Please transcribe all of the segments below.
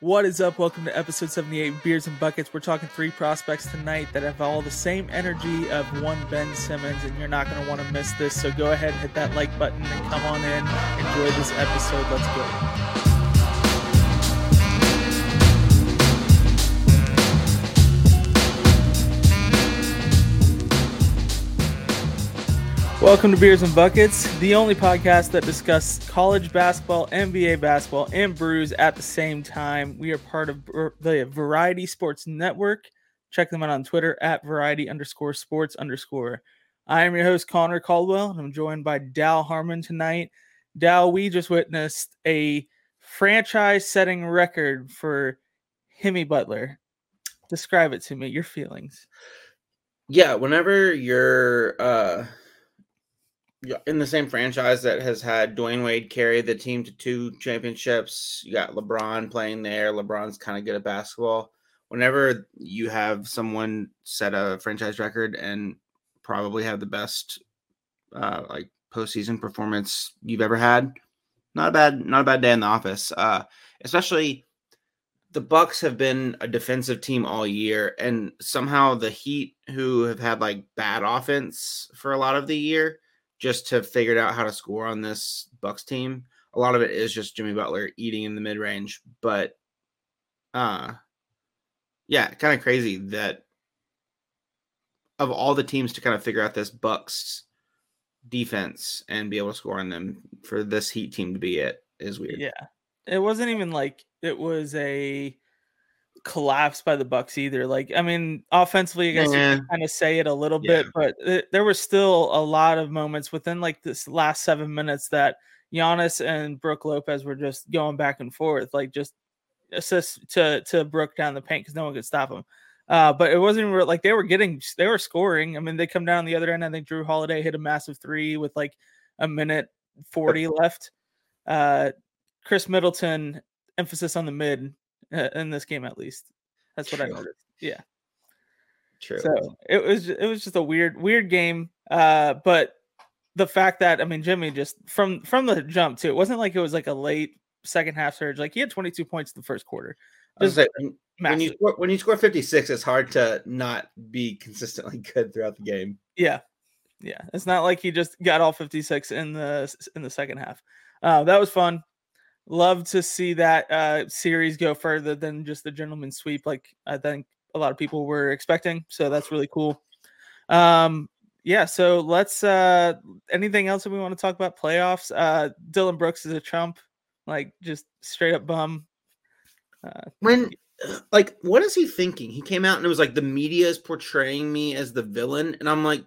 What is up? Welcome to episode 78 Beers and Buckets. We're talking three prospects tonight that have all the same energy of one Ben Simmons, and you're not going to want to miss this. So go ahead and hit that like button and come on in. Enjoy this episode. Let's go. Welcome to Beers and Buckets, the only podcast that discusses college basketball, NBA basketball, and brews at the same time. We are part of the Variety Sports Network. Check them out on Twitter at variety underscore sports underscore. I am your host, Conner Caldwell, and I'm joined by Dal Harmon tonight. Dal, we just witnessed a franchise setting record for Jimmy Butler. Describe it to me, your feelings. Yeah, whenever you're uh in the same franchise that has had Dwyane Wade carry the team to two championships. You got LeBron playing there. LeBron's kind of good at basketball. Whenever you have someone set a franchise record and probably have the best uh, like postseason performance you've ever had, not a bad not a bad day in the office. Uh, especially the Bucks have been a defensive team all year, and somehow the Heat, who have had like bad offense for a lot of the year, just have figured out how to score on this Bucks team. A lot of it is just Jimmy Butler eating in the mid range, but uh yeah, kind of crazy that of all the teams to kind of figure out this Bucks defense and be able to score on them for this Heat team to be it is weird. Yeah. It wasn't even like it was a collapse by the Bucks either. Like, I mean, offensively, I guess yeah. you can kind of say it a little yeah. bit, but there were still a lot of moments within like this last seven minutes that Giannis and Brook Lopez were just going back and forth, like just assist to to Brook down the paint because no one could stop him. Uh, but it wasn't even like they were getting, they were scoring. I mean, they come down the other end. I think Jrue Holiday hit a massive three with like a minute 40 left. Uh, Khris Middleton, emphasis on the mid, in this game at least. That's what True. I noticed. Yeah. True. So it was it was just a weird weird game. Uh, but the fact that I mean Jimmy just from from the jump too, it wasn't like it was like a late second half surge. Like he had 22 points in the first quarter. Say, when you score, when you score 56, it's hard to not be consistently good throughout the game. Yeah, yeah. It's not like he just got all 56 in the in the second half. Uh, that was fun love to see that uh, series go further than just the gentleman sweep, like I think a lot of people were expecting. So that's really cool. Um, yeah, so let's uh anything else that we want to talk about playoffs? Uh Dillon Brooks is a chump, like just straight up bum. Uh, when like what is he thinking? He came out and it was like the media is portraying me as the villain, and I'm like,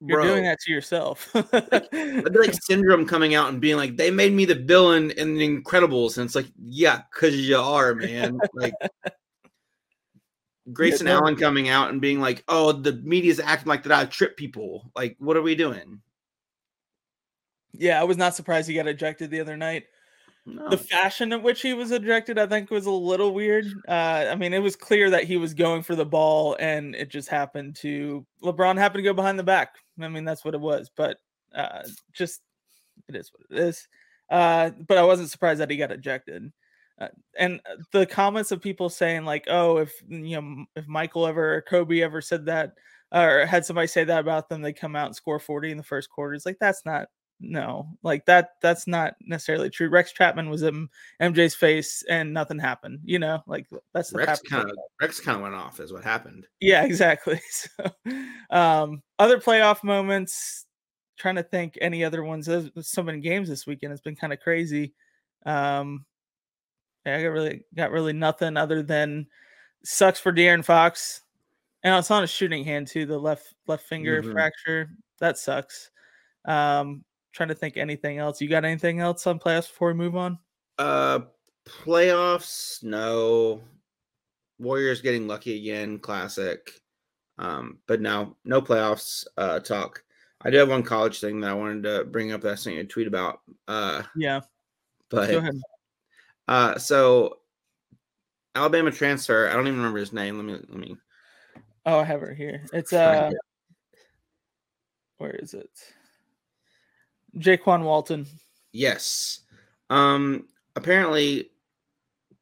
you're Bro. doing that to yourself. like, I'd be like syndrome coming out and being like, they made me the villain in the Incredibles, and it's like, yeah, because you are, man. Like Grayson yeah, Allen coming out and being like, oh, the media's acting like that I trip people. Like, what are we doing? Yeah, I was not surprised he got ejected the other night. No. The fashion in which he was ejected, I think, was a little weird. Uh, I mean, it was clear that he was going for the ball, and it just happened to LeBron happened to go behind the back. I mean, that's what it was. But uh, just it is what it is. Uh, but I wasn't surprised that he got ejected. Uh, and the comments of people saying like, "Oh, if you know, if Michael ever or Kobe ever said that, or had somebody say that about them, they come out and score forty in the first quarter." It's like that's not no, like that. That's not necessarily true. Rex Chapman was in MJ's face and nothing happened. You know, like that's the Rex kind of Rex kind of went off, is what happened. Yeah, exactly. So, um, other playoff moments. Trying to think any other ones. There's so many games this weekend. It's been kind of crazy. Um, yeah, I got really got really nothing other than sucks for De'Aaron Fox, and it's on a shooting hand too. The left left finger mm-hmm. fracture that sucks. Um, trying to think anything else. You got anything else on playoffs before we move on? Uh, playoffs, no. Warriors getting lucky again, classic. Um, but now no playoffs uh talk. I do have one college thing that I wanted to bring up that I sent you a tweet about. Uh yeah. But go ahead. Uh so Alabama transfer, I don't even remember his name. Let me let me Oh, I have it here. It's uh where is it? Jaykwon Walton. Yes. Um apparently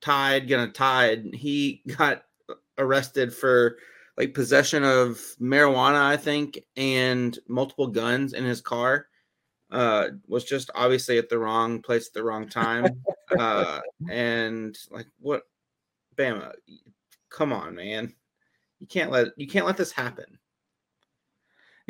Tide gonna Tide. He got arrested for like possession of marijuana, I think, and multiple guns in his car. Uh, was just obviously at the wrong place at the wrong time. uh, and like what, Bama, come on, man, you can't let you can't let this happen.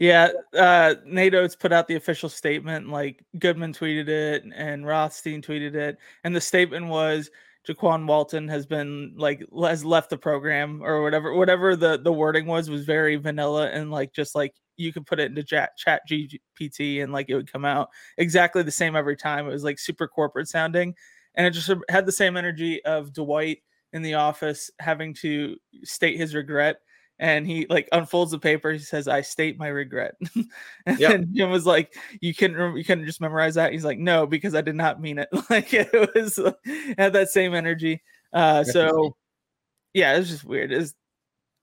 Yeah, uh, Nate Oats put out the official statement. Like Goodman tweeted it, and Rothstein tweeted it, and the statement was Jaykwon Walton has been like has left the program or whatever. Whatever the the wording was was very vanilla and like just like you could put it into chat, chat GPT and like it would come out exactly the same every time. It was like super corporate sounding, and it just had the same energy of Dwight in the office having to state his regret and he like unfolds the paper. He says, "I state my regret." and yep. Jim was like, "You couldn't you couldn't just memorize that?" He's like, "No, because I did not mean it." like it was had that same energy. Uh, so yeah, it was just weird. Is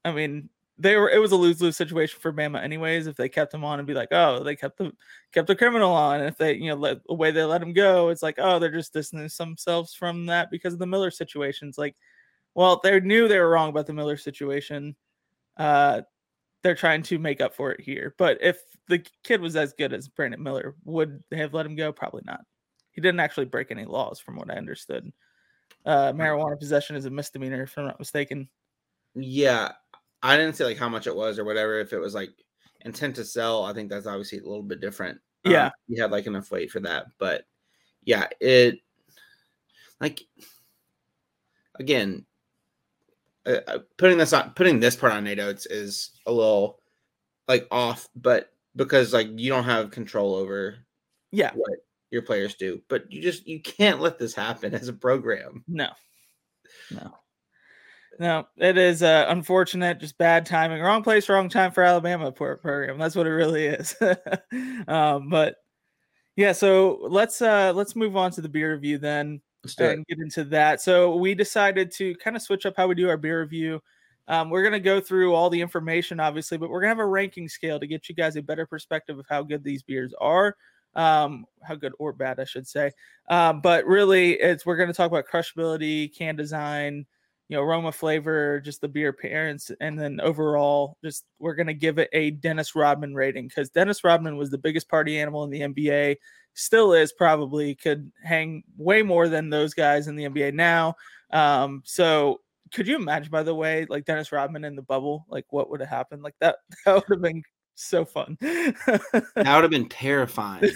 I mean, they were it was a lose lose situation for Bama anyways. If they kept him on and be like, oh, they kept the kept the criminal on, and if they you know let the way they let him go, it's like, oh, they're just distancing themselves from that because of the Miller situations. Like, well, they knew they were wrong about the Miller situation uh, they're trying to make up for it here. But if the kid was as good as Brandon Miller, would they have let him go? Probably not. He didn't actually break any laws, from what I understood. Uh, marijuana possession is a misdemeanor, if I'm not mistaken. Yeah, I didn't say like how much it was or whatever. If it was like intent to sell, I think that's obviously a little bit different. Yeah, um, you had like enough weight for that, but yeah, it like again, uh, uh, putting this on putting this part on Nate Oats is a little like off, but because like you don't have control over yeah what your players do, but you just you can't let this happen as a program. No, no, no. It is uh, unfortunate, just bad timing, wrong place, wrong time for Alabama program. That's what it really is. um, but yeah, so let's uh let's move on to the beer review then and get into that. So we decided to kind of switch up how we do our beer review. Um, we're going to go through all the information, obviously, but we're going to have a ranking scale to get you guys a better perspective of how good these beers are. Um, how good or bad, I should say. Um, but really, it's we're going to talk about crushability, can design, you know, aroma, flavor, just the beer appearance, and then overall, just we're going to give it a Dennis Rodman rating because Dennis Rodman was the biggest party animal in the NBA still is probably could hang way more than those guys in the NBA now. Um, so could you imagine, by the way, like Dennis Rodman in the bubble, like what would have happened? Like that, that would have been so fun. that would have been terrifying.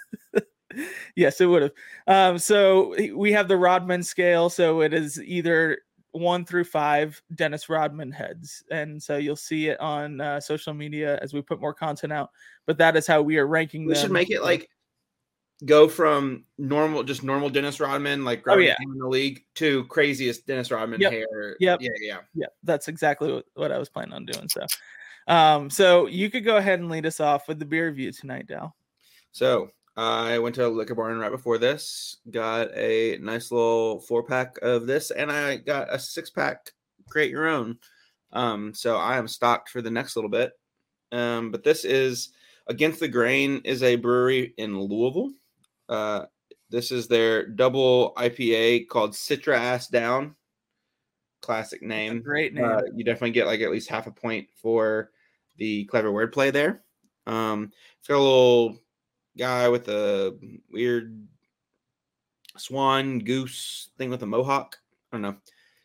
yes, it would have. Um, so we have the Rodman scale. So it is either one through five Dennis Rodman heads. And so you'll see it on uh, social media as we put more content out. But that is how we are ranking we them. should make it like go from normal, just normal Dennis Rodman, like oh, yeah. in the league, to craziest Dennis Rodman yep. hair. Yep. Yeah, yeah, yeah. That's exactly what, what I was planning on doing. So, um, so you could go ahead and lead us off with the beer review tonight, Dal. So I went to a liquor barn right before this, got a nice little four pack of this, and I got a six pack. Create your own. Um, so I am stocked for the next little bit. Um, but this is Against the Grain is a brewery in Louisville. Uh, this is their double IPA called Citra Ass Down. Classic name. great name. Uh, you definitely get like at least half a point for the clever wordplay there. Um, it's got a little guy with a weird swan goose thing with a mohawk. I don't know.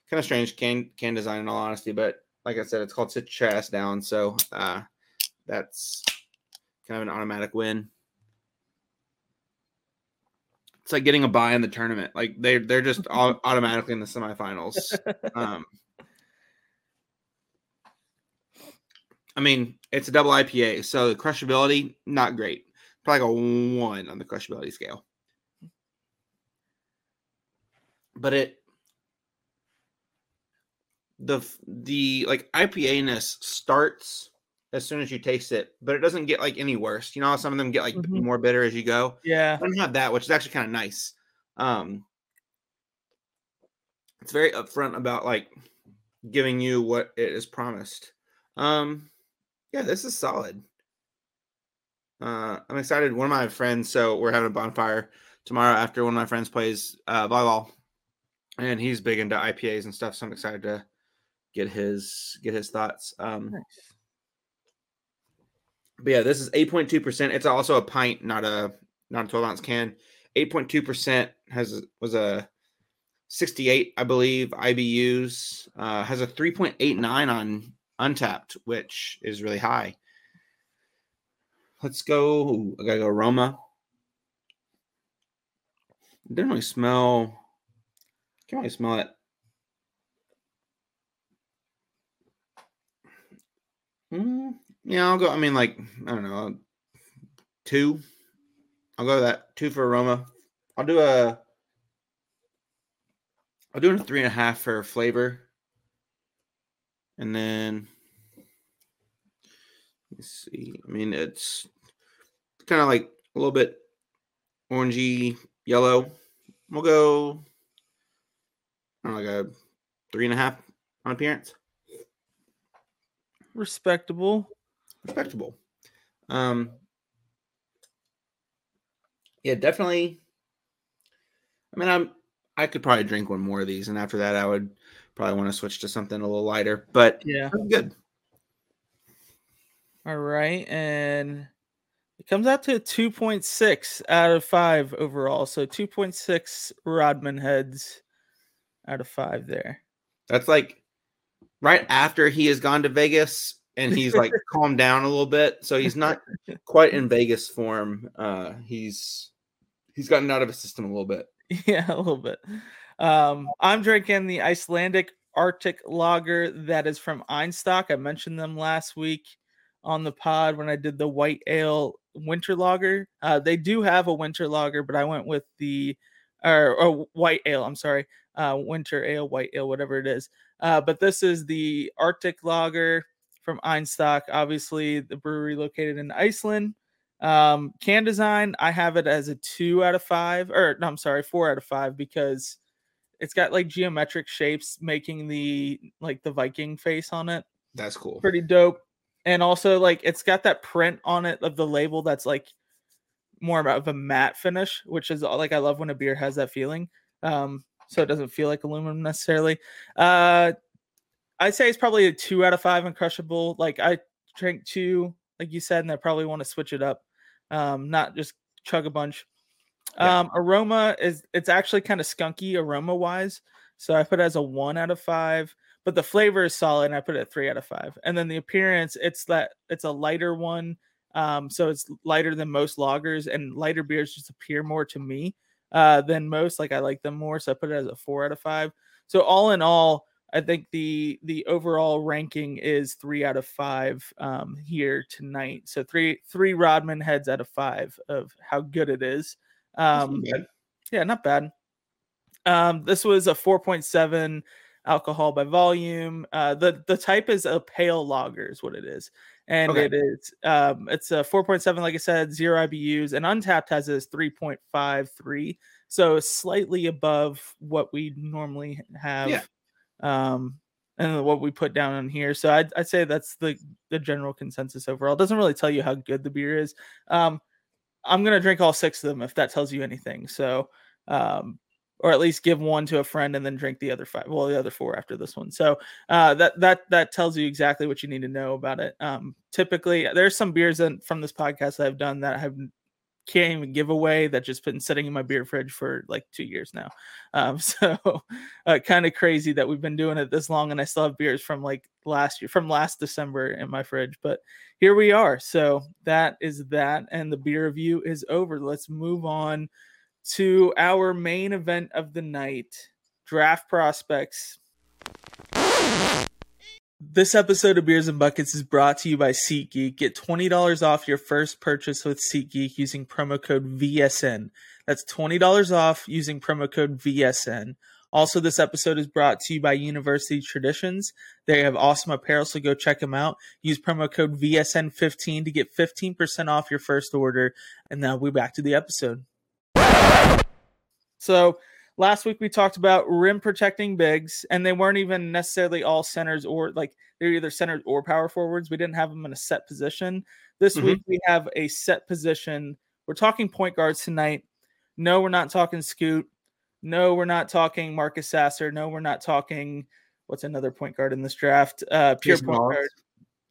Kind of strange can can design in all honesty, but like I said, it's called Citra Ass Down, so uh, that's kind of an automatic win it's like getting a buy in the tournament. Like they they're just all automatically in the semifinals. Um, I mean, it's a double IPA, so the crushability not great. Probably like a one on the crushability scale. But it the the like IPA ness starts as soon as you taste it, but it doesn't get like any worse. You know, some of them get like mm-hmm. more bitter as you go. Yeah, I don't have that, which is actually kind of nice. Um, it's very upfront about like giving you what it is promised. Um, yeah, this is solid. Uh, I'm excited. One of my friends, so we're having a bonfire tomorrow after one of my friends plays uh, volleyball. and he's big into IPAs and stuff. So I'm excited to get his get his thoughts. Um, nice. But yeah, this is 8.2 percent. It's also a pint, not a not a 12 ounce can. 8.2 percent has was a 68, I believe, IBUs. Uh, has a 3.89 on Untappd, which is really high. Let's go. Ooh, I gotta go aroma. It didn't really smell. Can't really smell it. Mm, yeah, I'll go. I mean, like I don't know, two. I'll go that two for aroma. I'll do a. I'll do a three and a half for flavor, and then let's see. I mean, it's kind of like a little bit orangey yellow. We'll go know, like a three and a half on appearance. Respectable. Respectable. Um yeah, definitely. I mean, I'm I could probably drink one more of these, and after that, I would probably want to switch to something a little lighter. But yeah, good. All right, and it comes out to 2.6 out of 5 overall. So 2.6 Rodman heads out of 5 there. That's like right after he has gone to Vegas and he's like calmed down a little bit. So he's not quite in Vegas form. Uh he's he's gotten out of his system a little bit. Yeah, a little bit. Um I'm drinking the Icelandic Arctic lager that is from Einstök. I mentioned them last week on the pod when I did the white ale winter lager. Uh, they do have a winter lager, but I went with the or, or white ale. I'm sorry, uh, winter ale, white ale, whatever it is. Uh, but this is the Arctic lager from Einstök. obviously the brewery located in Iceland. Um, can design, I have it as a two out of five, or no, I'm sorry, four out of five because it's got like geometric shapes making the like the Viking face on it. That's cool. Pretty dope and also like it's got that print on it of the label that's like more of a matte finish, which is like I love when a beer has that feeling. Um, so it doesn't feel like aluminum necessarily. Uh, I'd say it's probably a two out of five and crushable. Like I drink two, like you said, and I probably want to switch it up, um, not just chug a bunch. Yeah. Um, aroma is it's actually kind of skunky aroma wise, so I put it as a one out of five but the flavor is solid and i put it three out of five and then the appearance it's that it's a lighter one um, so it's lighter than most lagers and lighter beers just appear more to me uh, than most like i like them more so i put it as a four out of five so all in all i think the the overall ranking is three out of five um, here tonight so three three rodman heads out of five of how good it is um, yeah not bad um, this was a 4.7 alcohol by volume. Uh, the the type is a pale lager is what it is, and okay. it is um, it's a 4.7, like I said, zero IBUs, and Untappd has this 3.53, so slightly above what we normally have. Yeah. Um, and what we put down on here. So I'd, I'd say that's the the general consensus overall. It doesn't really tell you how good the beer is. Um, I'm gonna drink all six of them if that tells you anything. So um, or at least give one to a friend and then drink the other five well the other four after this one so uh, that that that tells you exactly what you need to know about it um, typically there's some beers that, from this podcast that i've done that have can't even give away that just been sitting in my beer fridge for like two years now. Um, so uh, kind of crazy that we've been doing it this long and i still have beers from like last year from last december in my fridge but here we are. So that is that and the beer review is over. Let's move on to our main event of the night draft prospects. This episode of Beers and Buckets is brought to you by SeatGeek. Get $20 off your first purchase with SeatGeek using promo code VSN. That's $20 off using promo code VSN. Also, this episode is brought to you by University Traditions. They have awesome apparel, so go check them out. Use promo code VSN15 to get 15% off your first order. And now we're back to the episode. So last week we talked about rim protecting bigs, and they weren't even necessarily all centers or like they're either centers or power forwards. We didn't have them in a set position. This mm-hmm. week we have a set position. We're talking point guards tonight. No, we're not talking scoot. No, we're not talking Marcus Sasser. No, we're not talking what's another point guard in this draft? Uh, pure point Wallace. guard.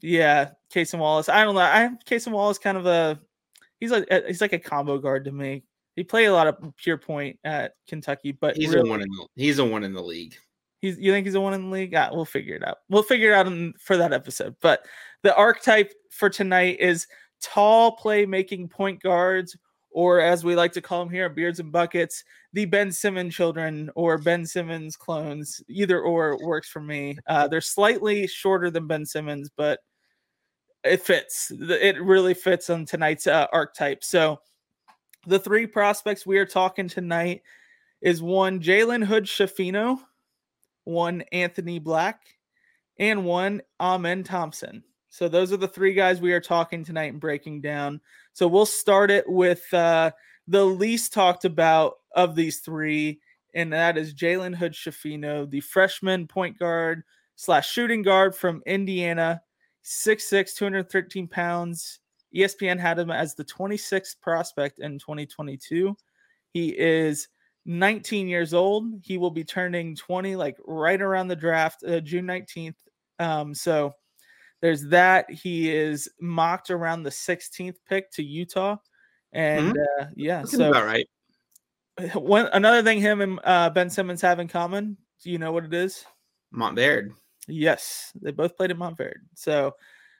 Yeah, Cason Wallace. I don't know. I Cason Wallace kind of a he's like he's like a combo guard to me. He played a lot of pure point at Kentucky, but he's really, a one in the he's a one in the league. He's you think he's a one in the league? Ah, we'll figure it out. We'll figure it out in, for that episode. But the archetype for tonight is tall playmaking point guards or as we like to call them here, beards and buckets, the Ben Simmons children or Ben Simmons clones. Either or works for me. Uh, they're slightly shorter than Ben Simmons, but it fits. It really fits on tonight's uh, archetype. So the three prospects we are talking tonight is one Jalen Hood Schifino, one Anthony Black, and one Amen Thompson. So those are the three guys we are talking tonight and breaking down. So we'll start it with uh, the least talked about of these three, and that is Jalen Hood Schifino, the freshman point guard slash shooting guard from Indiana, 6'6, 213 pounds. ESPN had him as the 26th prospect in 2022. He is 19 years old. He will be turning 20 like right around the draft, uh, June 19th. Um, so there's that. He is mocked around the 16th pick to Utah, and mm-hmm. uh, yeah, That's so about right. One another thing him and uh, Ben Simmons have in common. Do you know what it is? Montverde. Yes, they both played at Montverde. So,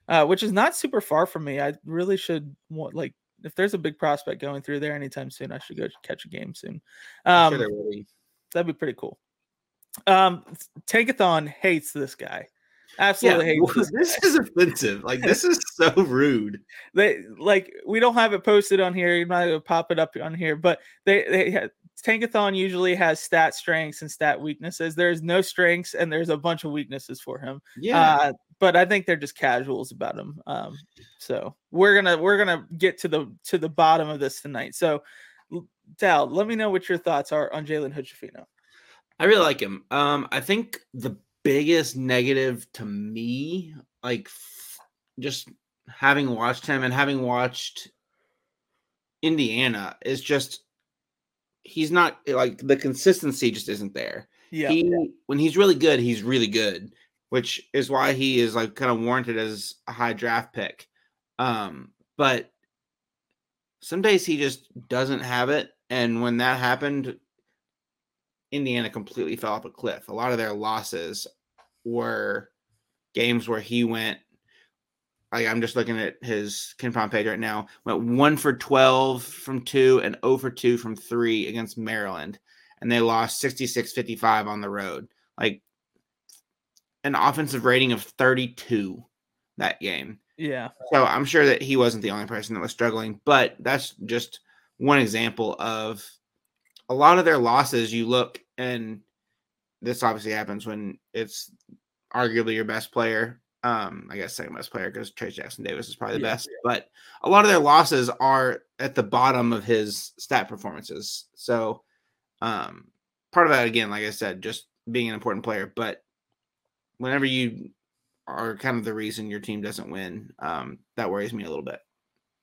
uh, which is not super far from me. I really should want like if there's a big prospect going through there anytime soon, I should go catch a game soon. Um, sure. That'd be pretty cool. Um, Tankathon hates this guy. Absolutely yeah, this. this is offensive. Like this is so rude. They like we don't have it posted on here. You might pop it up on here, but they they Tankathon usually has stat strengths and stat weaknesses. There's no strengths and there's a bunch of weaknesses for him. Yeah. Uh, but I think they're just casuals about him. Um, so we're gonna we're gonna get to the to the bottom of this tonight. So Dal, let me know what your thoughts are on Jalen Hood Schifino. I really like him. Um, I think the biggest negative to me, like f- just having watched him and having watched Indiana, is just he's not like the consistency just isn't there. Yeah. He when he's really good, he's really good, which is why he is like kind of warranted as a high draft pick. Um, but some days he just doesn't have it. And when that happened, Indiana completely fell off a cliff. A lot of their losses were games where he went like I'm just looking at his KenPom page right now. Went one for twelve from two and 0 for two from three against Maryland, and they lost 66-55 on the road. Like an offensive rating of 32 that game. Yeah. So I'm sure that he wasn't the only person that was struggling, but that's just one example of a lot of their losses. You look and this obviously happens when it's arguably your best player. Um, I guess second best player because Trayce Jackson Davis is probably the yeah, best, yeah. but a lot of their losses are at the bottom of his stat performances. So, um, part of that again, like I said, just being an important player. But whenever you are kind of the reason your team doesn't win, um, that worries me a little bit.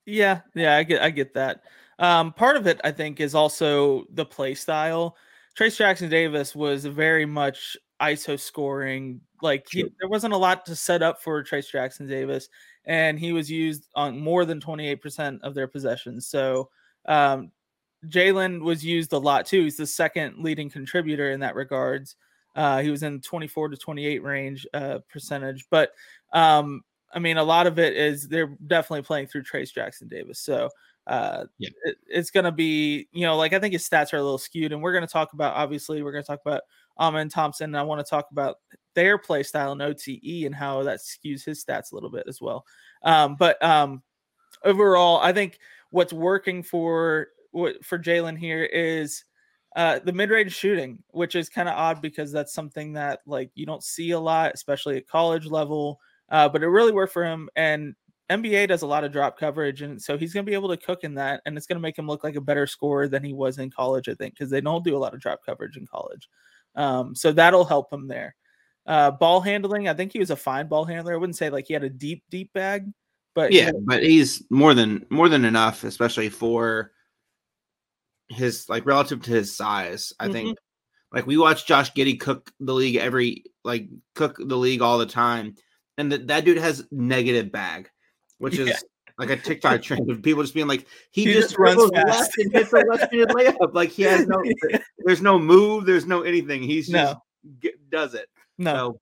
Yeah, yeah, I get, I get that. Um, part of it, I think, is also the play style. Trayce Jackson Davis was very much ISO scoring. Like he, there wasn't a lot to set up for Trayce Jackson Davis, and he was used on more than 28% of their possessions. So um, Jalen was used a lot too. He's the second leading contributor in that regards. Uh, he was in 24 to 28 range uh, percentage, but um, I mean, a lot of it is they're definitely playing through Trayce Jackson Davis. So uh, yeah. It, it's going to be, you know, like I think his stats are a little skewed, and we're going to talk about obviously we're going to talk about Amen Thompson, and I want to talk about their play style in OTE and how that skews his stats a little bit as well. Um, but um, overall, I think what's working for what for Jalen here is uh, the mid-range shooting, which is kind of odd because that's something that like you don't see a lot, especially at college level. Uh, but it really worked for him, and NBA does a lot of drop coverage, and so he's going to be able to cook in that, and it's going to make him look like a better scorer than he was in college, I think, because they don't do a lot of drop coverage in college. Um, so that'll help him there. Uh, ball handling, I think he was a fine ball handler. I wouldn't say like he had a deep, deep bag, but yeah, but he's more than more than enough, especially for his like relative to his size. I mm-hmm. think like we watch Josh Giddey cook the league every like cook the league all the time, and that that dude has negative bag, which yeah. is like a TikTok trend of people just being like, he, he just, just runs left and hits a left-handed layup. Like he has no, there's no move, there's no anything. He's just no. Does it. No. So,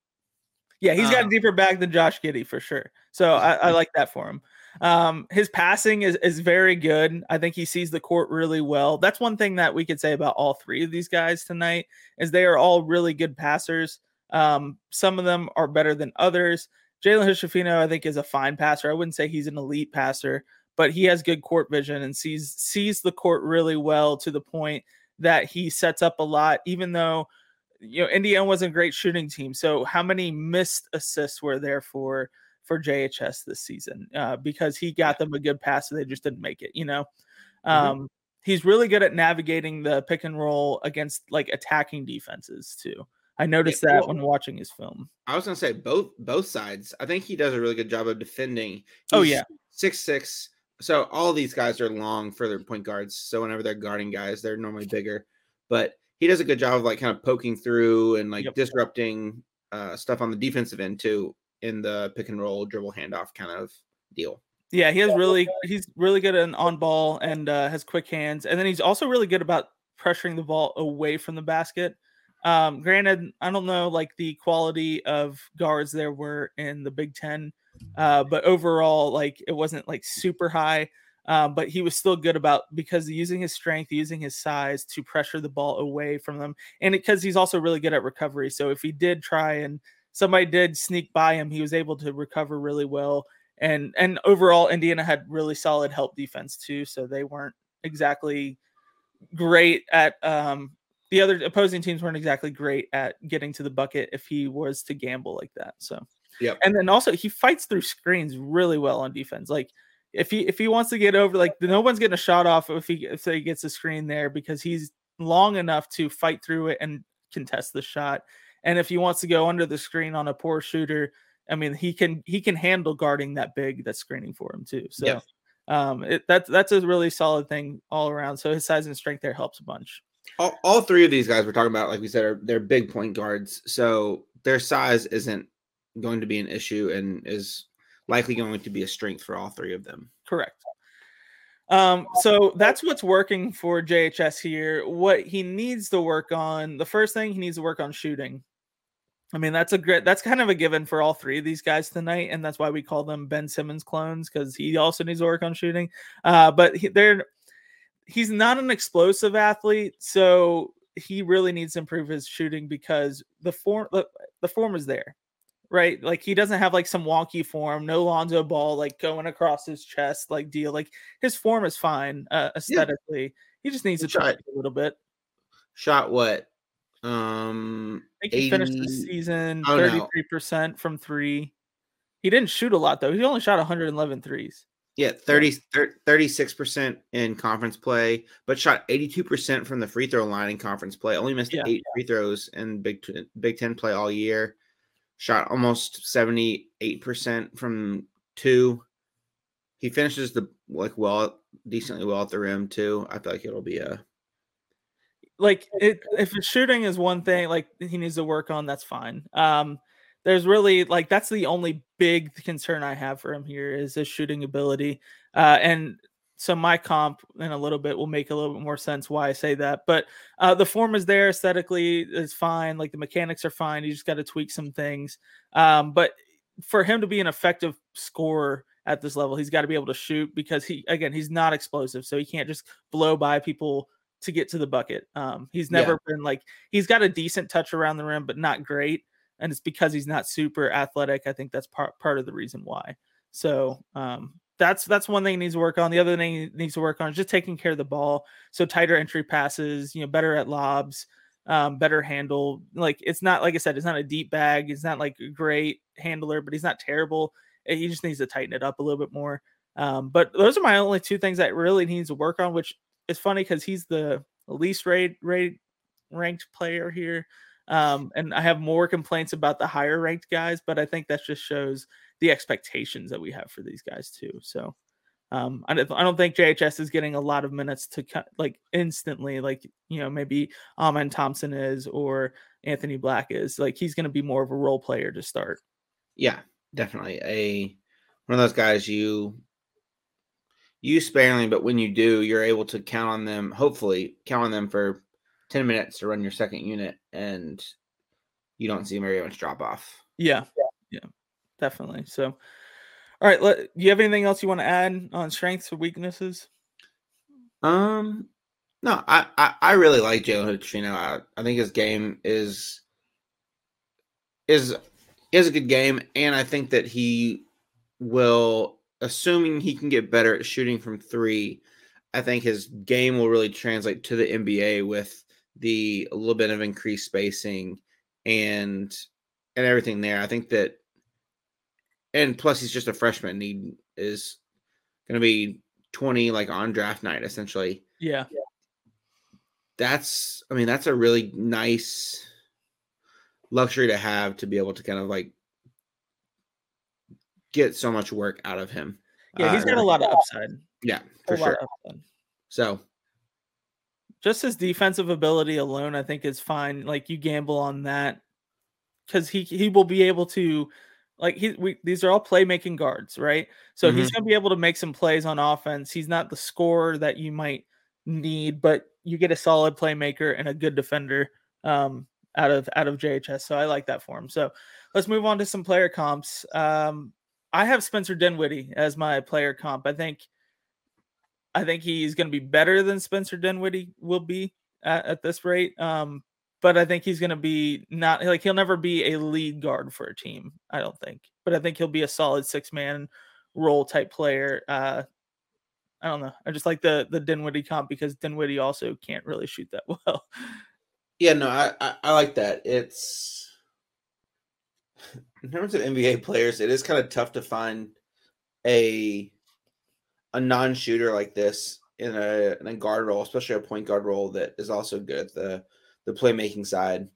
yeah, he's got a um, deeper bag than Josh Giddey for sure. So I, I like that for him. Um, his passing is is very good. I think he sees the court really well. That's one thing that we could say about all three of these guys tonight is they are all really good passers. Um, some of them are better than others. Jalen Hood-Schifino, I think, is a fine passer. I wouldn't say he's an elite passer, but he has good court vision and sees sees the court really well to the point that he sets up a lot, even though you know Indiana wasn't a great shooting team. So how many missed assists were there for for JHS this season? Uh, because he got them a good pass, and they just didn't make it. You know, mm-hmm. um, he's really good at navigating the pick and roll against like attacking defenses too. I noticed yeah, that well, when watching his film. I was gonna say both both sides. I think he does a really good job of defending. Oh, he's oh yeah, six six. So all these guys are long for their point guards. So whenever they're guarding guys, they're normally bigger. But he does a good job of like kind of poking through and like yep. disrupting uh, stuff on the defensive end too in the pick and roll dribble handoff kind of deal. Yeah, he has really he's really good at on ball and uh, has quick hands, and then he's also really good about pressuring the ball away from the basket. Um, granted, I don't know like the quality of guards there were in the Big Ten, uh, but overall, like it wasn't like super high. Um, but he was still good about because using his strength, using his size to pressure the ball away from them, and because he's also really good at recovery. So if he did try and somebody did sneak by him, he was able to recover really well. And and overall, Indiana had really solid help defense too, so they weren't exactly great at um, the other opposing teams weren't exactly great at getting to the bucket if he was to gamble like that. So yeah, and then also he fights through screens really well on defense. Like if he if he wants to get over, like no one's getting a shot off if he if he gets a screen there because he's long enough to fight through it and contest the shot. And if he wants to go under the screen on a poor shooter, I mean he can he can handle guarding that big that's screening for him too. So um it, that's that's a really solid thing all around. So his size and strength there helps a bunch all, all three of these guys we're talking about, like we said, are they're big point guards, so their size isn't going to be an issue and is likely going to be a strength for all three of them. Correct. Um, so that's what's working for JHS here. What he needs to work on, the first thing he needs to work on shooting. I mean, that's a great, that's kind of a given for all three of these guys tonight. And that's why we call them Ben Simmons clones because he also needs to work on shooting. Uh, but he, they're, he's not an explosive athlete, so he really needs to improve his shooting because the form the, the form is there. Right? Like he doesn't have like some wonky form, no Lonzo ball like going across his chest like deal. Like his form is fine uh, aesthetically. Yeah. He just needs to try it a little bit. Shot what? Um I think he 80... finished the season 33% from 3. He didn't shoot a lot though. He only shot 111 threes. Yeah, 30, 36% in conference play, but shot 82% from the free throw line in conference play. Only missed yeah. eight free throws in Big Big Ten play all year. Shot almost 78% from two. He finishes the like well, decently well at the rim too. I feel like it'll be a like it, if shooting is one thing like he needs to work on, that's fine. Um, there's really like that's the only big concern I have for him here is his shooting ability. Uh, and so my comp in a little bit will make a little bit more sense why I say that. But uh, the form is there aesthetically is fine. Like the mechanics are fine. You just got to tweak some things. Um, but for him to be an effective scorer at this level, he's got to be able to shoot because he again he's not explosive, so he can't just blow by people to get to the bucket. Um, he's never yeah. been like he's got a decent touch around the rim, but not great and it's because he's not super athletic. I think that's part part of the reason why. So um, that's that's one thing he needs to work on. The other thing he needs to work on is just taking care of the ball. So tighter entry passes, you know, better at lobs, um, better handle. Like it's not like I said, it's not a deep bag. He's not like a great handler, but he's not terrible. Eh, he just needs to tighten it up a little bit more. Um, but those are my only two things that really needs to work on. Which is funny because he's the least rate rate ranked player here. Um, and I have more complaints about the higher ranked guys, but I think that just shows the expectations that we have for these guys too. So Um, I don't, I don't think JHS is getting a lot of minutes to cut like instantly, like you know maybe Amen Thompson is or Anthony Black is. Like he's going to be more of a role player to start. Yeah, definitely a one of those guys you use sparingly, but when you do, you're able to count on them. Hopefully, count on them for ten minutes to run your second unit, and you don't see very much drop off. Yeah, yeah, yeah definitely. So all right. Let, do you have anything else you want to add on strengths or weaknesses? Um, no, I I, I really like Jalen Hood I, I think his game is is is a good game, and I think that he will, assuming he can get better at shooting from three. I think his game will really translate to the NBA with the a little bit of increased spacing and and everything there. I think that and plus he's just a freshman. He is going to be 20 like on draft night essentially. Yeah. That's I mean that's a really nice luxury to have to be able to kind of like get so much work out of him. Yeah, he's uh, got a lot of upside. Yeah, for sure. So just his defensive ability alone, I think is fine. Like you gamble on that because he he will be able to like he we, these are all playmaking guards, right? So mm-hmm. he's going to be able to make some plays on offense. He's not the scorer that you might need, but you get a solid playmaker and a good defender um, out of out of JHS. So I like that for him. So let's move on to some player comps. Um, I have Spencer Dinwiddie as my player comp. I think I think he's going to be better than Spencer Dinwiddie will be at, at this rate. Um, but I think he's going to be not like he'll never be a lead guard for a team. I don't think, but I think he'll be a solid six man role type player. Uh, I don't know. I just like the the Dinwiddie comp because Dinwiddie also can't really shoot that well. Yeah, no, I, I, I like that. It's in terms of NBA players, it is kind of tough to find a a non shooter like this in a in a guard role, especially a point guard role that is also good at the the playmaking side.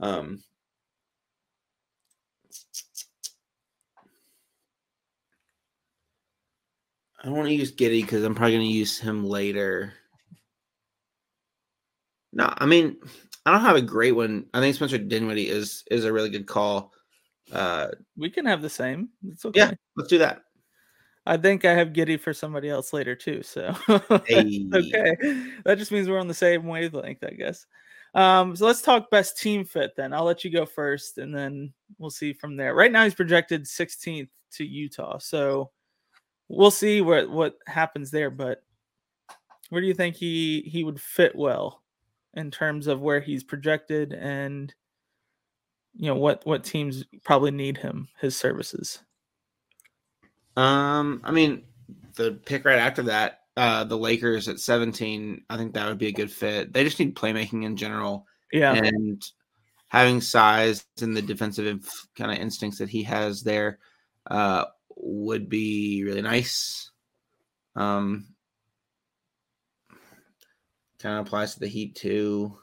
Um, I don't want to use Giddey because I'm probably going to use him later. No, I mean, I don't have a great one. I think Spencer Dinwiddie is is a really good call. Uh, we can have the same. It's okay. Yeah, let's do that. I think I have Giddey for somebody else later too. So hey. okay, that just means we're on the same wavelength, I guess. Um, so let's talk best team fit then. I'll let you go first and then we'll see from there. Right now he's projected 16th to Utah. So we'll see what what happens there, but where do you think he he would fit well in terms of where he's projected and you know what what teams probably need him his services? Um, I mean, the pick right after that uh, the Lakers at 17, I think that would be a good fit. They just need playmaking in general. Yeah. And having size and the defensive kind of instincts that he has there uh, would be really nice. Um, kind of applies to the Heat too.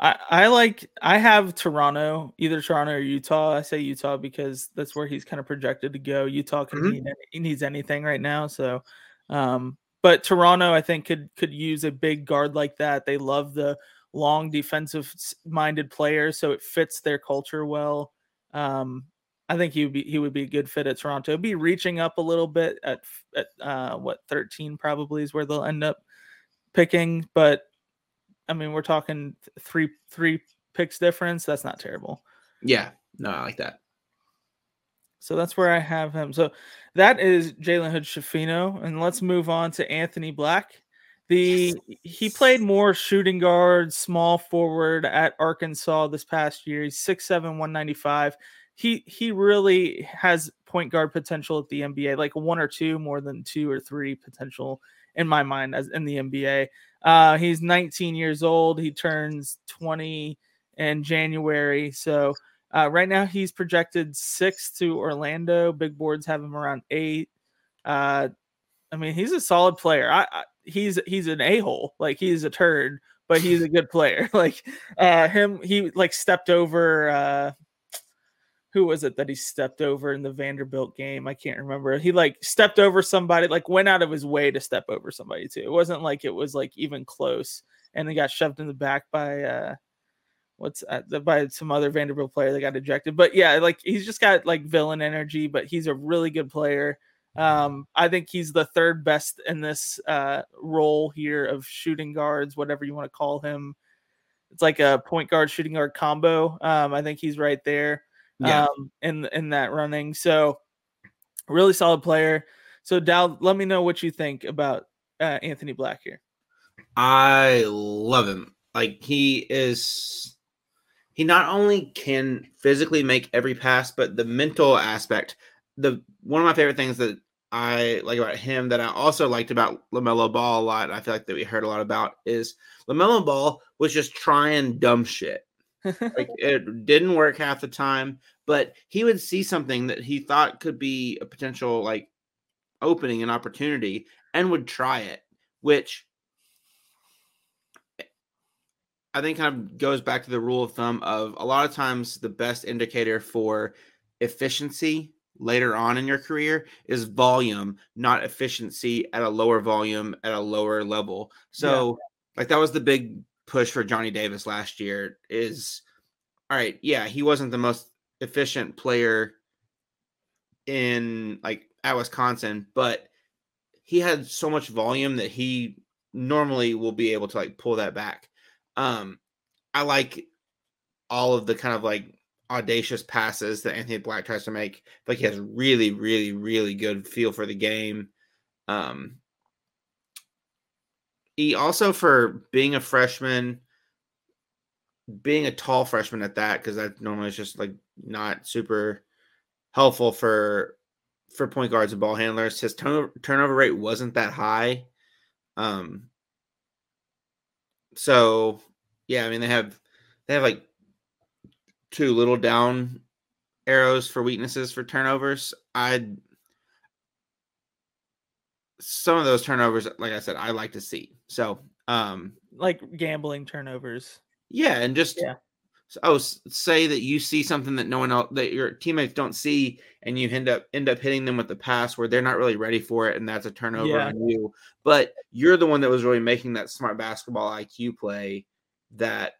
I, I like I have Toronto, either Toronto or Utah. I say Utah because that's where he's kind of projected to go. Utah can mm-hmm. need he needs anything right now, so um, but Toronto, I think, could could use a big guard like that. They love the long defensive minded players, so it fits their culture well. Um, I think he would be he would be a good fit at Toronto. Be reaching up a little bit at at uh, what 13 probably is where they'll end up picking, but I mean we're talking three three picks difference. That's not terrible. Yeah, no, I like that. So that's where I have him. So that is Jalen Hood Schifino. And let's move on to Anthony Black. The he played more shooting guard, small forward at Arkansas this past year. He's 6'7, 195. He he really has point guard potential at the NBA, like one or two more than two or three potential in my mind as in the NBA. Uh, he's 19 years old. He turns 20 in January. So uh, right now, he's projected six to Orlando. Big boards have him around eight. Uh, I mean, he's a solid player. I, I he's he's an a hole, like he's a turd, but he's a good player. like uh, him, he like stepped over. Uh, who was it that he stepped over in the Vanderbilt game? I can't remember. He like stepped over somebody, like went out of his way to step over somebody too. It wasn't like it was like even close, and he got shoved in the back by uh what's uh, by some other Vanderbilt player that got ejected. But yeah, like he's just got like villain energy, but he's a really good player. Um, I think he's the third best in this uh, role here of shooting guards, whatever you want to call him. It's like a point guard shooting guard combo. Um, I think he's right there yeah. um, in in that running. So really solid player. So Dal, let me know what you think about uh, Anthony Black here. I love him. Like he is he not only can physically make every pass, but the mental aspect. The one of my favorite things that I like about him that I also liked about LaMelo Ball a lot, I feel like that we heard a lot about is LaMelo Ball was just trying dumb shit like it didn't work half the time, but he would see something that he thought could be a potential like opening an opportunity and would try it, which I think kind of goes back to the rule of thumb of a lot of times the best indicator for efficiency later on in your career is volume, not efficiency at a lower volume at a lower level. So, yeah. like that was the big push for Johnny Davis last year is all right, yeah, he wasn't the most efficient player in like at Wisconsin, but he had so much volume that he normally will be able to like pull that back. Um I like all of the kind of like audacious passes that Anthony Black tries to make. Like he has really, really, really good feel for the game. Um, he also for being a freshman being a tall freshman at that because that normally is just like not super helpful for for point guards and ball handlers. His turnover, turnover rate wasn't that high. Um so yeah i mean they have they have like two little down arrows for weaknesses for turnovers. I some of those turnovers, like I said, I like to see. So, um, like gambling turnovers. Yeah, and just yeah. oh, say that you see something that no one else that your teammates don't see, and you end up end up hitting them with the pass where they're not really ready for it, and that's a turnover yeah. on you. But you're the one that was really making that smart basketball IQ play that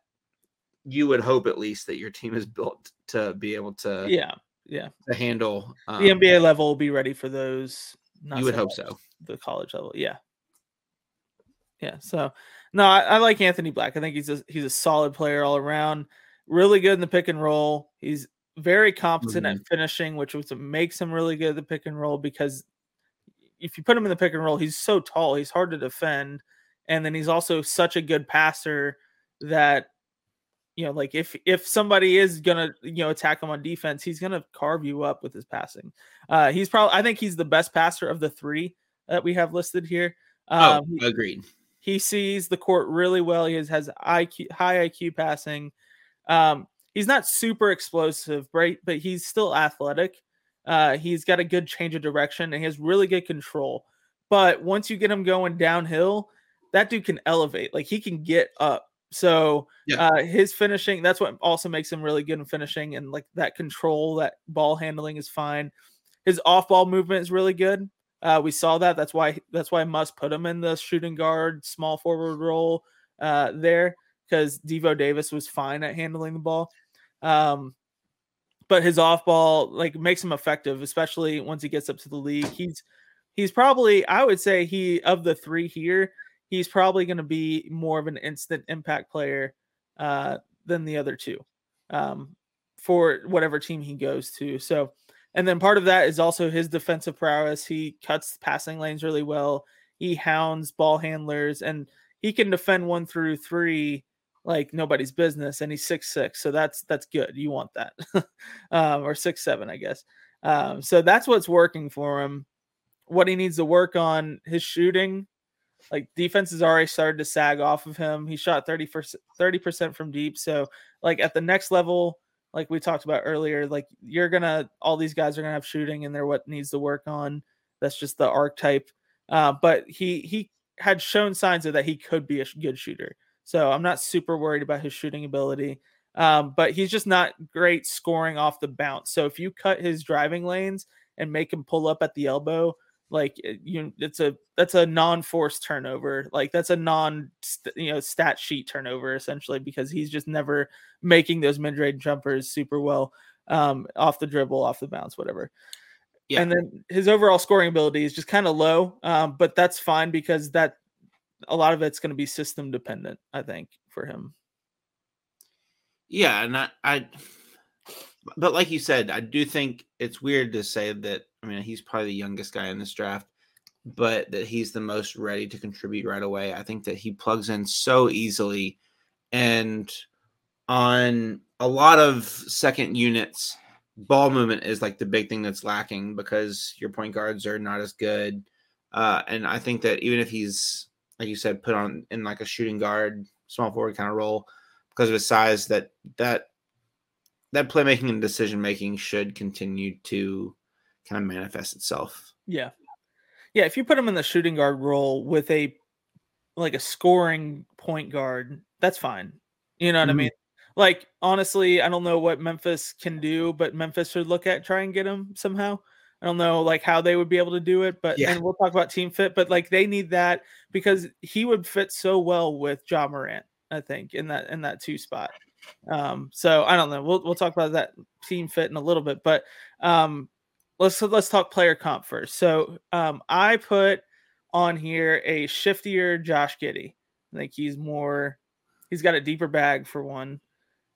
you would hope at least that your team is built to be able to yeah yeah to handle um, the NBA level will be ready for those. you would hope so the college level. Yeah. Yeah. So no, I, I, like Anthony Black. I think he's a he's a solid player all around. Really good in the pick and roll. He's very competent mm-hmm. at finishing, which was makes him really good at the pick and roll because if you put him in the pick and roll, he's so tall, he's hard to defend. And then he's also such a good passer that you know, like if if somebody is gonna you know attack him on defense, he's gonna carve you up with his passing. Uh, he's probably I think he's the best passer of the three that we have listed here. Oh, um, oh, agreed. He sees the court really well. He has, has IQ, high IQ passing. Um, he's not super explosive, right? But he's still athletic. Uh, he's got a good change of direction and he has really good control. But once you get him going downhill, that dude can elevate. Like he can get up. So yeah. uh, his finishing, that's what also makes him really good in finishing and like that control, that ball handling is fine. His off ball movement is really good. Uh, we saw that. That's why that's why Muss put him in the shooting guard, small forward role uh, there because Devo Davis was fine at handling the ball. Um, but his off ball like makes him effective, especially once he gets up to the league. He's he's probably I would say he of the three here, he's probably going to be more of an instant impact player uh, than the other two um, for whatever team he goes to. So and then part of that is also his defensive prowess. He cuts passing lanes really well. He hounds ball handlers and he can defend one through three like nobody's business. And he's six six, so that's that's good. You want that, um, or six seven, I guess. Um, so that's what's working for him. What he needs to work on his shooting. Like defense has already started to sag off of him. He shot 30 percent from deep. So like at the next level, like we talked about earlier, like you're gonna all these guys are gonna have shooting and they're what needs to work on. That's just the archetype. Uh, but he he had shown signs of that he could be a good shooter. So I'm not super worried about his shooting ability. Um, but he's just not great scoring off the bounce. So if you cut his driving lanes and make him pull up at the elbow, like eh, you, it's a that's a non-forced turnover. Like that's a non, you know, stat sheet turnover essentially because he's just never making those mid-range jumpers super well um, off the dribble, off the bounce, whatever. Yeah. And then his overall scoring ability is just kind of low, um, but that's fine because that a lot of it's going to be system dependent. I think for him. Yeah, and I, I, but like you said, I do think it's weird to say that. I mean, he's probably the youngest guy in this draft, but that he's the most ready to contribute right away. I think that he plugs in so easily, and on a lot of second units, ball movement is like the big thing that's lacking because your point guards are not as good. Uh, and I think that even if he's, like you said, put on in like a shooting guard, small forward kind of role because of his size, that that that playmaking and decision making should continue to kind of manifest itself. Yeah, yeah. If you put him in the shooting guard role with a like a scoring point guard, that's fine. You know what mm-hmm. I mean? Like honestly, I don't know what Memphis can do, but Memphis should look at try and get him somehow. I don't know like how they would be able to do it, but yeah. and we'll talk about team fit, but like they need that because he would fit so well with Ja Morant, I think, in that in that two spot. Um, so I don't know. We'll we'll talk about that team fit in a little bit, but um let's let's talk player comp first. So um I put on here a shiftier Josh Giddey. I think he's more he's got a deeper bag for one.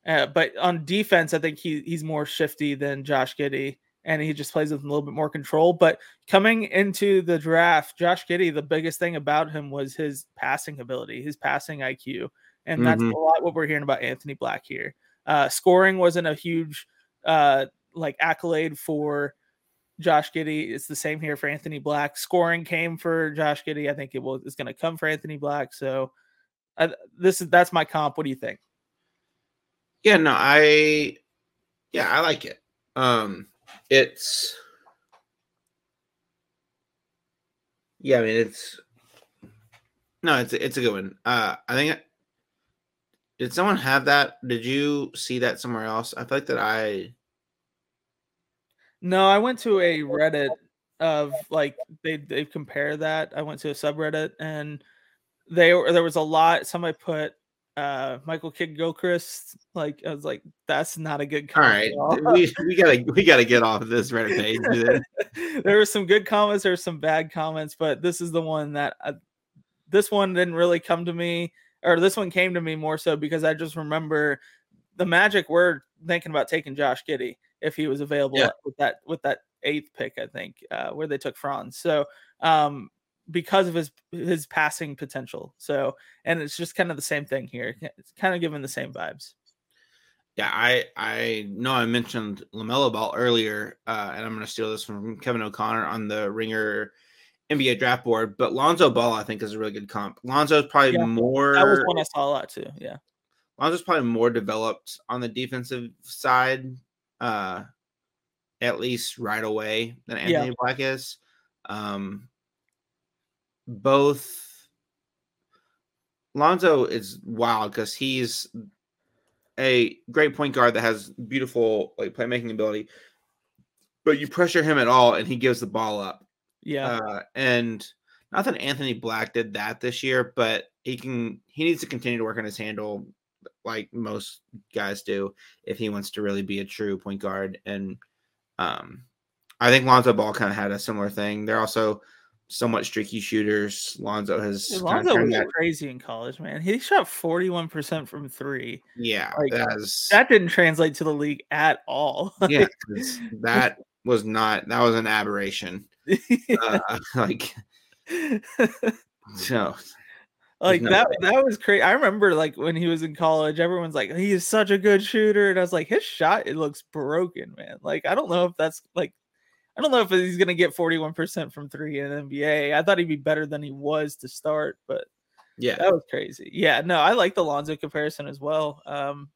Uh, but on defense, I think he he's more shifty than Josh Giddey, and he just plays with a little bit more control. But coming into the draft, Josh Giddey, the biggest thing about him was his passing ability, his passing IQ, and mm-hmm. that's a lot what we're hearing about Anthony Black here. Uh, scoring wasn't a huge uh, like accolade for Josh Giddey. It's the same here for Anthony Black. Scoring came for Josh Giddey. I think it will is going to come for Anthony Black. So uh, this is that's my comp. What do you think? Yeah, no, I yeah, I like it. Um it's yeah, I mean it's no, it's it's a good one. Uh I think did someone have that? Did you see that somewhere else? I feel like that I No, I went to a Reddit of like they they compare that. I went to a subreddit and they there was a lot somebody put uh Michael Kidd Gilchrist. Like I was like, that's not a good comment. All right. we, we gotta we gotta get off of this Reddit page. there were some good comments, there were some bad comments, but this is the one that I, this one didn't really come to me, or this one came to me more so because I just remember the Magic word thinking about taking Josh Giddey if he was available yeah. with that with that eighth pick, I think, uh, where they took Franz. So um because of his his passing potential. So, and it's just kind of the same thing here. It's kind of giving the same vibes. Yeah, I I know I mentioned Lamelo Ball earlier, uh, and I'm going to steal this from Kevin O'Connor on the Ringer NBA draft board. But Lonzo Ball, I think, is a really good comp. Lonzo's probably yeah, more. That was one I saw a lot too. Yeah, Lonzo's probably more developed on the defensive side, uh, at least right away than Anthony yeah. Black is. Um, both Lonzo is wild because he's a great point guard that has beautiful like playmaking ability, but you pressure him at all and he gives the ball up. Yeah, uh, and not that Anthony Black did that this year, but he can he needs to continue to work on his handle like most guys do if he wants to really be a true point guard. And um, I think Lonzo Ball kind of had a similar thing. They're also somewhat streaky shooters. Lonzo has Lonzo was that. crazy in college, man. He shot 41% from three. Yeah, like, that didn't translate to the league at all. yeah, that was not that was an aberration. uh, like so like no that way. that was crazy. I remember like when he was in college, everyone's like, he is such a good shooter. And I was like, his shot, it looks broken, man. Like, I don't know if that's like I don't know if he's going to get 41% from three in NBA. I thought he'd be better than he was to start, but yeah, that was crazy. Yeah, no, I like the Lonzo comparison as well. Um,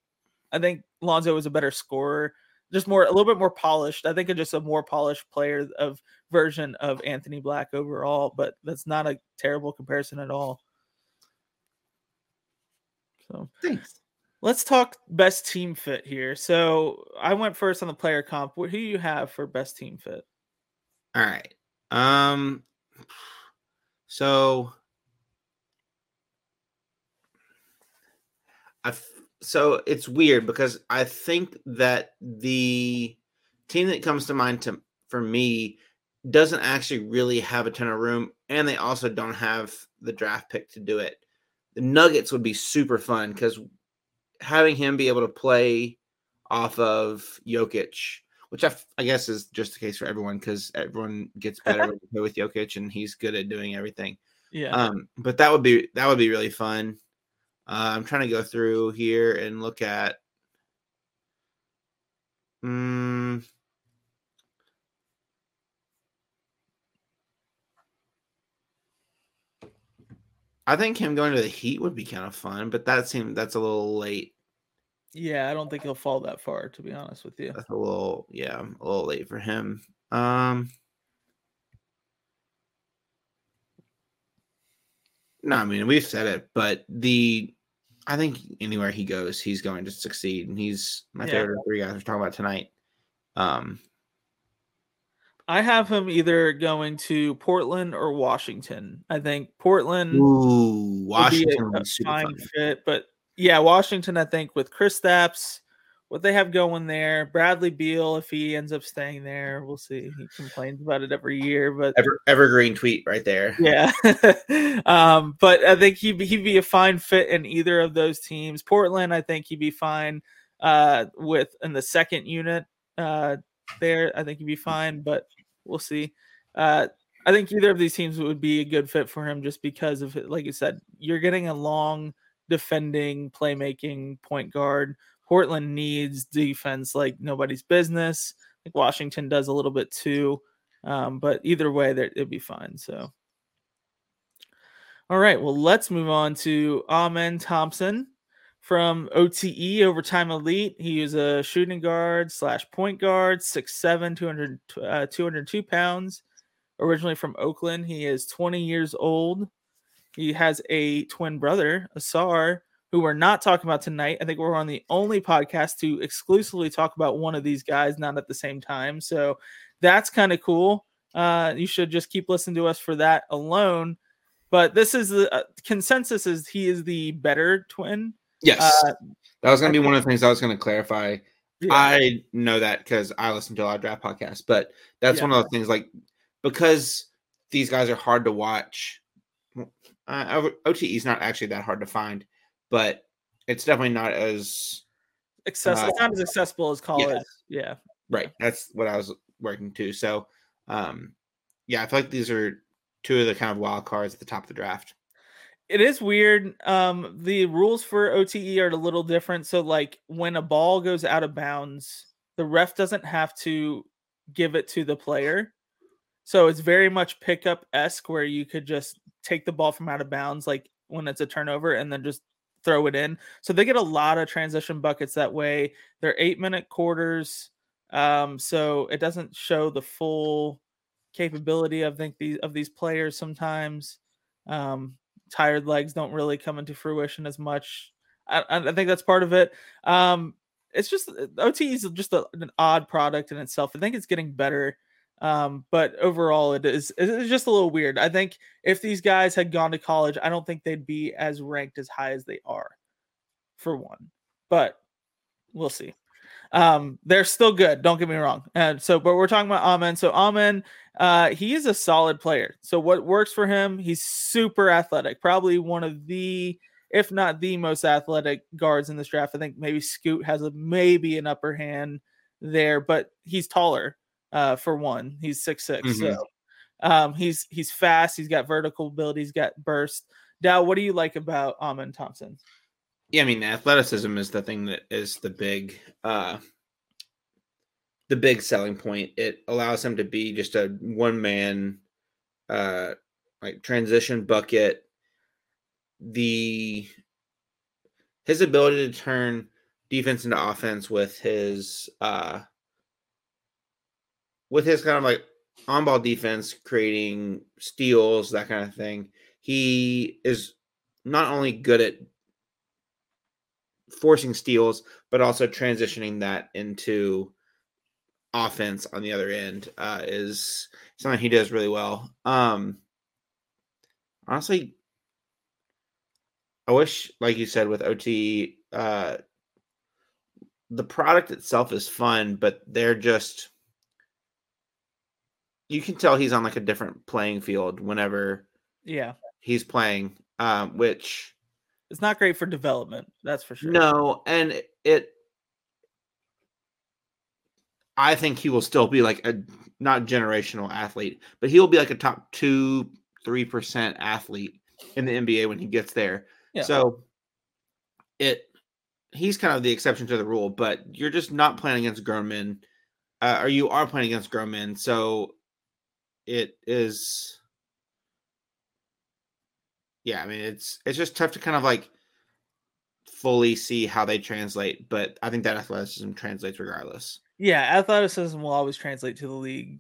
I think Lonzo was a better scorer, just more a little bit more polished. I think just a more polished player of version of Anthony Black overall, but that's not a terrible comparison at all. So thanks. Let's talk best team fit here. So I went first on the player comp. Who do you have for best team fit? All right. Um. So. I so it's weird because I think that the team that comes to mind to for me doesn't actually really have a ton of room, and they also don't have the draft pick to do it. The Nuggets would be super fun because having him be able to play off of Jokic, which I, I guess is just the case for everyone because everyone gets better when you play with Jokic and he's good at doing everything. Yeah. Um, but that would be that would be really fun. Uh, I'm trying to go through here and look at. Um, I think him going to the Heat would be kind of fun, but that seemed that's a little late. Yeah, I don't think he'll fall that far, to be honest with you. That's a little, yeah, a little late for him. Um, no, I mean we've said it, but the I think anywhere he goes, he's going to succeed, and he's my yeah. favorite three guys we're talking about tonight. Um, I have him either going to Portland or Washington. I think Portland Ooh, Washington would be a, fine fit, but yeah, Washington. I think with Kristaps, what they have going there, Bradley Beal, if he ends up staying there, we'll see. He complains about it every year, but Ever, evergreen tweet right there. Yeah, um, but I think he'd be, he'd be a fine fit in either of those teams. Portland, I think he'd be fine uh, with in the second unit. Uh, there, I think he'd be fine, but we'll see. Uh, I think either of these teams would be a good fit for him just because of. Like you said, you're getting a long defending, playmaking point guard. Portland needs defense like nobody's business. I think Washington does a little bit too. Um, but either way, it'd be fine. So, all right. Well, let's move on to Amen Thompson from OTE Overtime Elite. He is a shooting guard slash point guard, 6'7, 200, uh, 202 pounds. Originally from Oakland. He is 20 years old. He has a twin brother, Ausar, who we're not talking about tonight. I think we're on the only podcast to exclusively talk about one of these guys, not at the same time. So that's kind of cool. Uh, you should just keep listening to us for that alone. But this is the uh, consensus is he is the better twin Yes. Uh, that was going to be one of the things I was going to clarify. Yeah. I know that because I listen to a lot of draft podcasts, but that's yeah. one of the things like because these guys are hard to watch. Uh, OTE is not actually that hard to find, but it's definitely not as accessible. Uh, not as accessible as college. Yeah. yeah. Right. That's what I was working to. So, um, yeah, I feel like these are two of the kind of wild cards at the top of the draft it is weird. Um, the rules for OTE are a little different. So, like when a ball goes out of bounds, the ref doesn't have to give it to the player. So it's very much pickup esque, where you could just take the ball from out of bounds, like when it's a turnover, and then just throw it in. So they get a lot of transition buckets that way. They're eight minute quarters, um, so it doesn't show the full capability of think these of these players sometimes. Um, tired legs don't really come into fruition as much. I, I think that's part of it. Um, it's just uh, OT is just a, an odd product in itself. I think it's getting better. Um, but overall, it is it's just a little weird. I think if these guys had gone to college, I don't think they'd be as ranked as high as they are, for one. But we'll see. Um, they're still good. Don't get me wrong. And so, but we're talking about Amen. So Amen, uh, he is a solid player. So what works for him? He's super athletic. Probably one of the, if not the most athletic guards in this draft. I think maybe Scoot has a maybe an upper hand there, but he's taller. Uh, for one, he's six mm-hmm. So um, he's he's fast. He's got vertical ability. He's got burst. Dow, what do you like about Amen Thompson? Yeah, I mean, athleticism is the thing that is the big uh the big selling point. It allows him to be just a one man uh like transition bucket. The his ability to turn defense into offense with his uh with his kind of like on ball defense, creating steals, that kind of thing. He is not only good at forcing steals, but also transitioning that into offense on the other end uh, is something he does really well. Um, honestly, I wish, like you said, with OT, uh, the product itself is fun, but they're just you can tell he's on like a different playing field whenever yeah he's playing, um, which it's not great for development. That's for sure. No, and it I think he will still be like a not generational athlete, but he'll be like a top two, three percent athlete in the NBA when he gets there. Yeah. So it he's kind of the exception to the rule, but you're just not playing against grown men, uh, or you are playing against grown men. So it is, yeah. I mean, it's it's just tough to kind of like fully see how they translate, but I think that athleticism translates regardless. Yeah, athleticism will always translate to the league,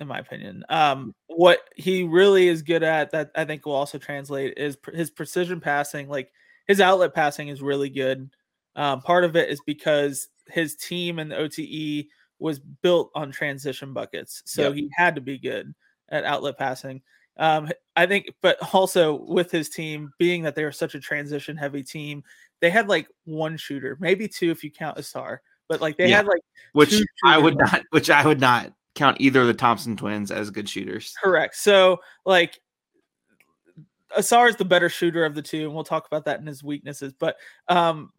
in my opinion. Um, what he really is good at that I think will also translate is pr- his precision passing. Like his outlet passing is really good. Um, part of it is because his team and the OTE was built on transition buckets, so yep. he had to be good at outlet passing. Um, I think, but also with his team being that they were such a transition heavy team, they had like one shooter, maybe two if you count Ausar but like they yeah. had like which I would not, which I would not count either of the Thompson twins as good shooters. Correct. So like Ausar is the better shooter of the two, and we'll talk about that in his weaknesses. But um,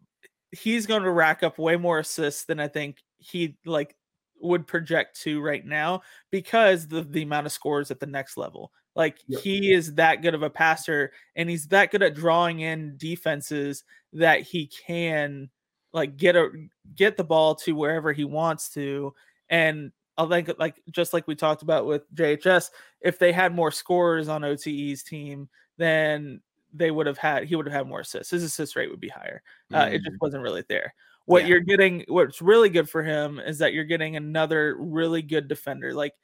he's going to rack up way more assists than I think he like would project to right now because the the amount of scores at the next level. Like yep. he is that good of a passer, and he's that good at drawing in defenses that he can like get a get the ball to wherever he wants to and I think like just like we talked about with JHS, if they had more scores on OTE's team, then they would have had he would have had more assists. His assist rate would be higher. Uh, mm. It just mm. wasn't really there. What yeah. you're getting, what's really good for him is that you're getting another really good defender. Like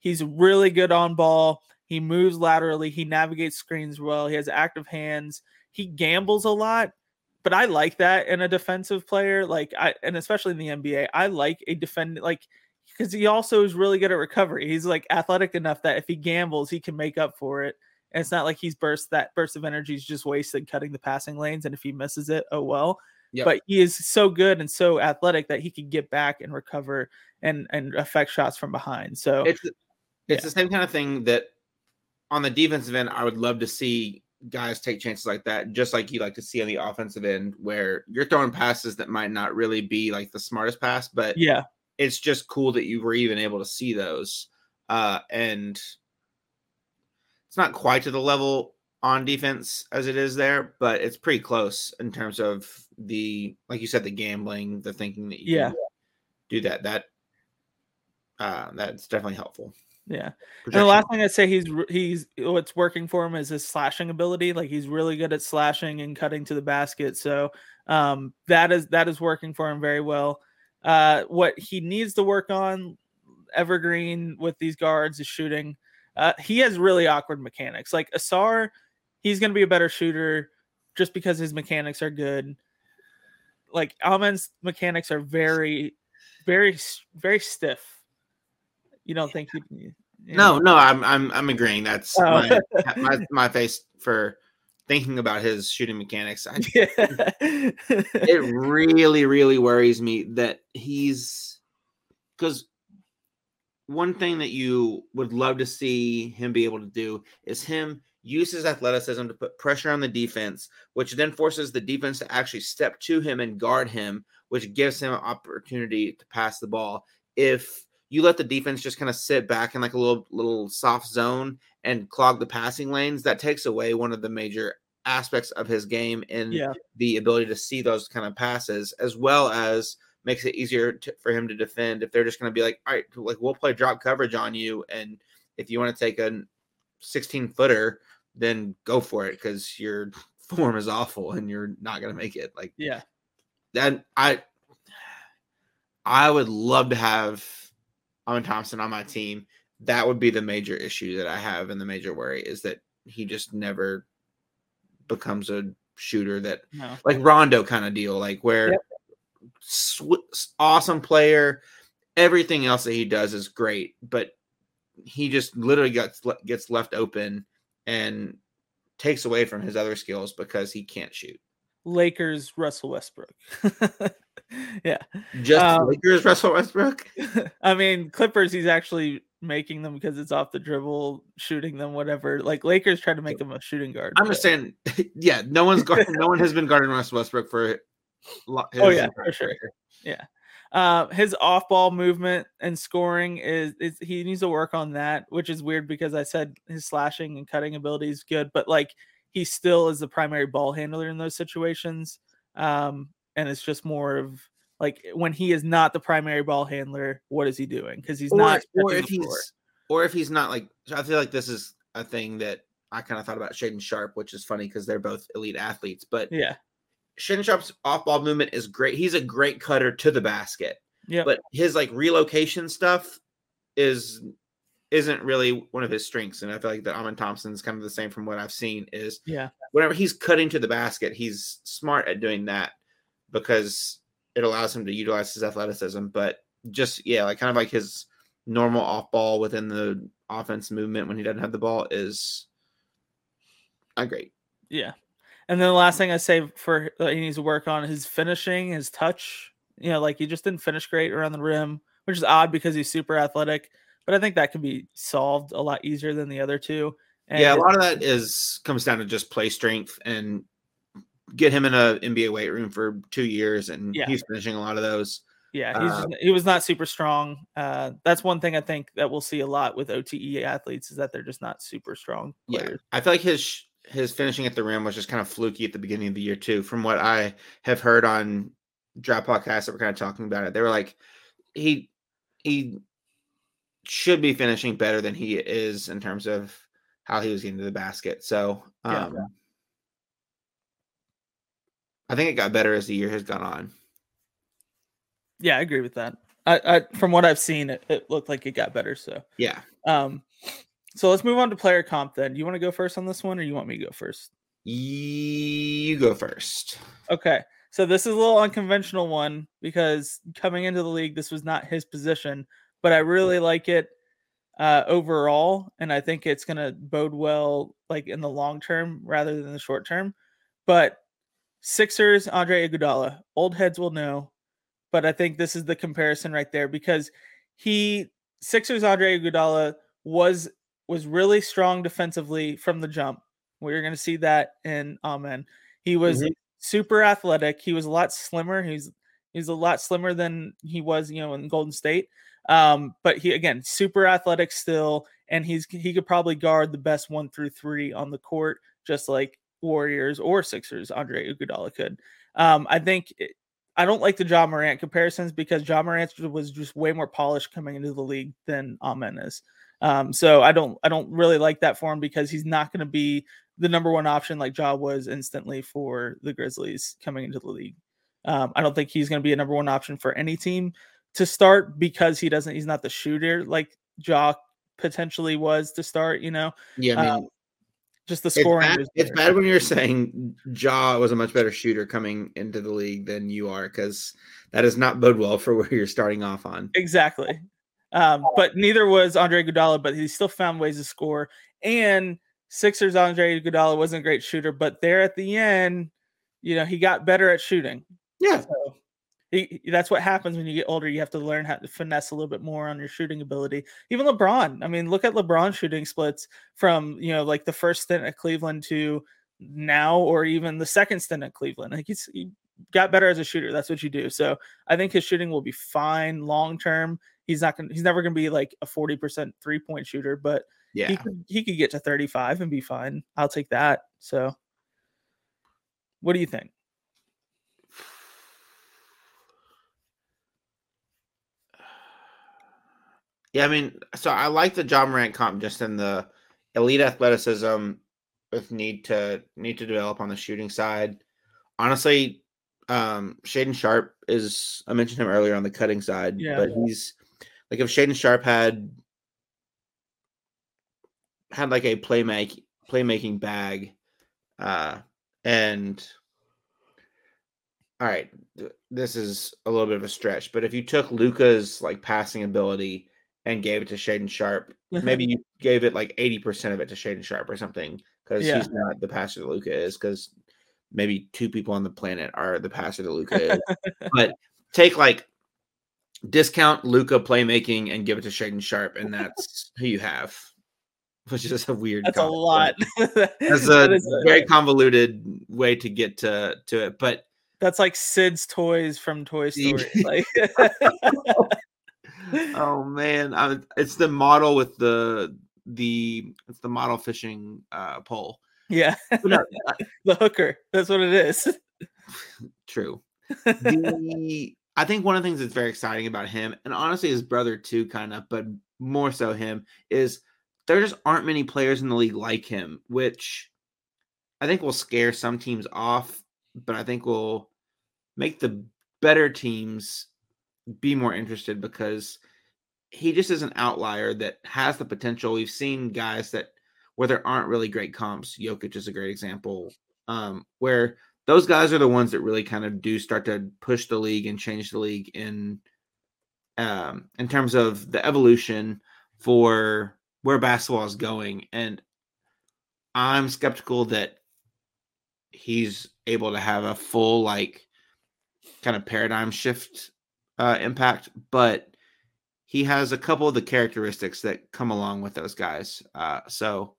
he's really good on ball. He moves laterally. He navigates screens well. He has active hands. He gambles a lot, but I like that in a defensive player. Like I and especially in the NBA, I like a defend like because he also is really good at recovery. He's like athletic enough that if he gambles, he can make up for it. And it's not like he's burst that burst of energy is just wasted cutting the passing lanes. And if he misses it, oh well. Yep. But he is so good and so athletic that he can get back and recover and and affect shots from behind. So it's it's yeah. the same kind of thing that on the defensive end, I would love to see guys take chances like that, just like you like to see on the offensive end, where you're throwing passes that might not really be like the smartest pass, but yeah, it's just cool that you were even able to see those. Uh, and it's not quite to the level on defense as it is there, but it's pretty close in terms of the, like you said, the gambling, the thinking that you yeah. do that. That uh, that's definitely helpful. Yeah. And the last thing I'd say he's he's what's working for him is his slashing ability. Like he's really good at slashing and cutting to the basket. So um, that is that is working for him very well. Uh, what he needs to work on, Evergreen with these guards is shooting. Uh, he has really awkward mechanics. Like Ausar, he's going to be a better shooter just because his mechanics are good. Like Amen's mechanics are very, very, very stiff you don't think he? You know. No, no, I'm I'm I'm agreeing. That's oh. my, my, my face for thinking about his shooting mechanics. I, yeah. it really, really worries me that he's because one thing that you would love to see him be able to do is him use his athleticism to put pressure on the defense, which then forces the defense to actually step to him and guard him, which gives him an opportunity to pass the ball. If you let the defense just kind of sit back in like a little little soft zone and clog the passing lanes, that takes away one of the major aspects of his game and yeah. the ability to see those kind of passes, as well as makes it easier to, for him to defend if they're just going to be like, all right, like we'll play drop coverage on you, and if you want to take a 16 footer, then go for it because your form is awful and you're not going to make it. Like, yeah, then I I would love to have Amen Thompson on my team, that would be the major issue that I have and the major worry is that he just never becomes a shooter that No. like Rondo kind of deal, like where Yep. sw- awesome player, everything else that he does is great, but he just literally gets gets left open and takes away from his other skills because he can't shoot. Lakers Russell Westbrook. yeah. Just Um, Lakers, Russell Westbrook. I mean, Clippers, he's actually making them because it's off the dribble, shooting them, whatever. Like Lakers try to make him a shooting guard. I'm but- just saying, yeah, no one's guarding, no one has been guarding Russell Westbrook for. lo- Oh, yeah, for sure. career. Uh, his off-ball movement and scoring is, is he needs to work on that, which is weird because I said his slashing and cutting ability is good, but like he still is the primary ball handler in those situations. Um, and it's just more of like when he is not the primary ball handler, what is he doing? Because he's Or, not. or if the floor. he's, or if he's not like, I feel like this is a thing that I kind of thought about Shaedon Sharpe, which is funny because they're both elite athletes. But yeah, Shaedon Sharpe's off-ball movement is great. He's a great cutter to the basket. yeah, but his like relocation stuff is isn't really one of his strengths and i feel like that Amen thompson's kind of the same from what i've seen is yeah, whenever he's cutting to the basket he's smart at doing that because it allows him to utilize his athleticism but just yeah like kind of like his normal off ball within the offense movement when he doesn't have the ball is not great yeah. And then the last thing I say for that he needs to work on his finishing, his touch. You know, like he just didn't finish great around the rim, which is odd because he's super athletic. But I think that can be solved a lot easier than the other two. And yeah, a lot of that is comes down to just play strength and get him in a NBA weight room for two years, and Yeah. he's finishing a lot of those. Yeah, he's Uh, he was not super strong. Uh, that's one thing I think that we'll see a lot with OTE athletes is that they're just not super strong Yeah. I feel like his his finishing at the rim was just kind of fluky at the beginning of the year too. From what I have heard on draft podcasts that were kind of talking about it, they were like he he should be finishing better than he is in terms of how he was getting to the basket. So Yeah. um, I think it got better as the year has gone on. Yeah, I agree with that. I, I from what I've seen, it, it looked like it got better. So, Yeah. um, so let's move on to player comp. Then, you want to go first on this one, or you want me to go first? You go first. Okay, so this is a little unconventional one because coming into the league, this was not his position, but I really like it uh, overall, and I think it's going to bode well, like in the long term rather than the short term. But Sixers, Andre Iguodala, old heads will know, but I think this is the comparison right there because he Sixers Andre Iguodala was was really strong defensively from the jump. We're going to see that in Amen. He was Mhm. super athletic. He was a lot slimmer. He's he's a lot slimmer than he was, you know, in Golden State. Um, but he again super athletic still, and he's he could probably guard the best one through three on the court, just like Warriors or Sixers. Andre Iguodala could. Um, I think I don't like the Ja Morant comparisons because Ja Morant was just way more polished coming into the league than Amen is. Um, so I don't I don't really like that for him because he's not going to be the number one option like Ja was instantly for the Grizzlies coming into the league. Um, I don't think he's going to be a number one option for any team to start because he doesn't. He's not the shooter like Ja potentially was to start. You know, Yeah, I mean, Um, just the it's, scoring. bad, it's bad when you're saying Ja was a much better shooter coming into the league than you are because that does not bode well for where you're starting off on. Exactly. Um, but neither was Andre Iguodala, but he still found ways to score. And Sixers Andre Iguodala wasn't a great shooter, but there at the end, you know, he got better at shooting. Yeah, So that's what happens when you get older. You have to learn how to finesse a little bit more on your shooting ability. Even LeBron. I mean, look at LeBron shooting splits from you know like the first stint at Cleveland to now, or even the second stint at Cleveland. Like he's he got better as a shooter. That's what you do. So I think his shooting will be fine long term. He's not gonna. He's never gonna be like a forty percent three point shooter, but yeah. he could he could get to thirty five and be fine. I'll take that. So, what do you think? Yeah, I mean, so I like the Ja Morant comp just in the elite athleticism with need to need to develop on the shooting side. Honestly, um Shaedon Sharpe is I mentioned him earlier on the cutting side, Yeah. but he's like if Shaedon Sharpe had had like a playmake playmaking bag uh and all right, this is a little bit of a stretch, but if you took Luka's like passing ability and gave it to Shaedon Sharpe. maybe you gave it like 80% of it to Shaedon Sharpe or something, because yeah. he's not the pastor that Luka is, because maybe two people on the planet are the pastor that Luka is. but take like discount Luka playmaking and give it to Shaedon Sharpe, and that's who you have. Which is a weird. That's a lot. That's a, a very convoluted way to get to to it, but that's like Sid's toys from Toy Story. like, oh man, I, it's the model with the the it's the model fishing uh, pole. Yeah, no, the hooker. That's what it is. True. The I think one of the things that's very exciting about him, and honestly his brother too, kind of, but more so him, is there just aren't many players in the league like him, which I think will scare some teams off, but I think will make the better teams be more interested because he just is an outlier that has the potential. We've seen guys that where there aren't really great comps. Jokic is a great example, um, where those guys are the ones that really kind of do start to push the league and change the league in um, in terms of the evolution for where basketball is going. And I'm skeptical that he's able to have a full like kind of paradigm shift uh, impact, but he has a couple of the characteristics that come along with those guys. Uh, so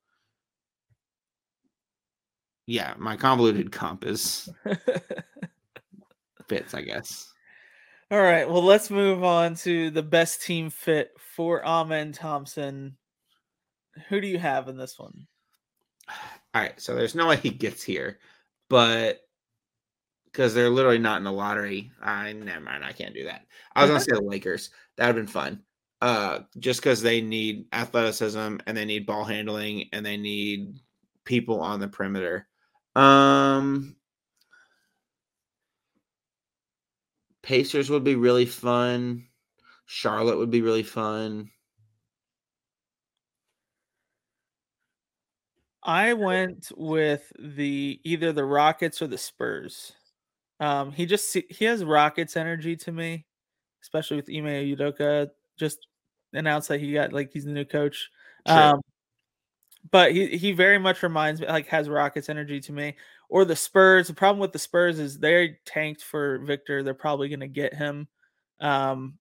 yeah, my convoluted comp is fits, I guess. All right. Well, let's move on to the best team fit for Amen Thompson. Who do you have in this one? All right. So there's no way he gets here, but because they're literally not in the lottery, I never mind. I can't do that. I was gonna say the Lakers. That would have been fun. Uh, just because they need athleticism and they need ball handling and they need people on the perimeter. Um, Pacers would be really fun. Charlotte would be really fun. I went with the either the Rockets or the Spurs. Um, he just he has Rockets energy to me, especially with Ime Udoka just announced that he got like he's the new coach. Sure. Um, but he he very much reminds me like has Rockets energy to me. Or the Spurs. The problem with the Spurs is they're tanked for Victor. They're probably going to get him, um,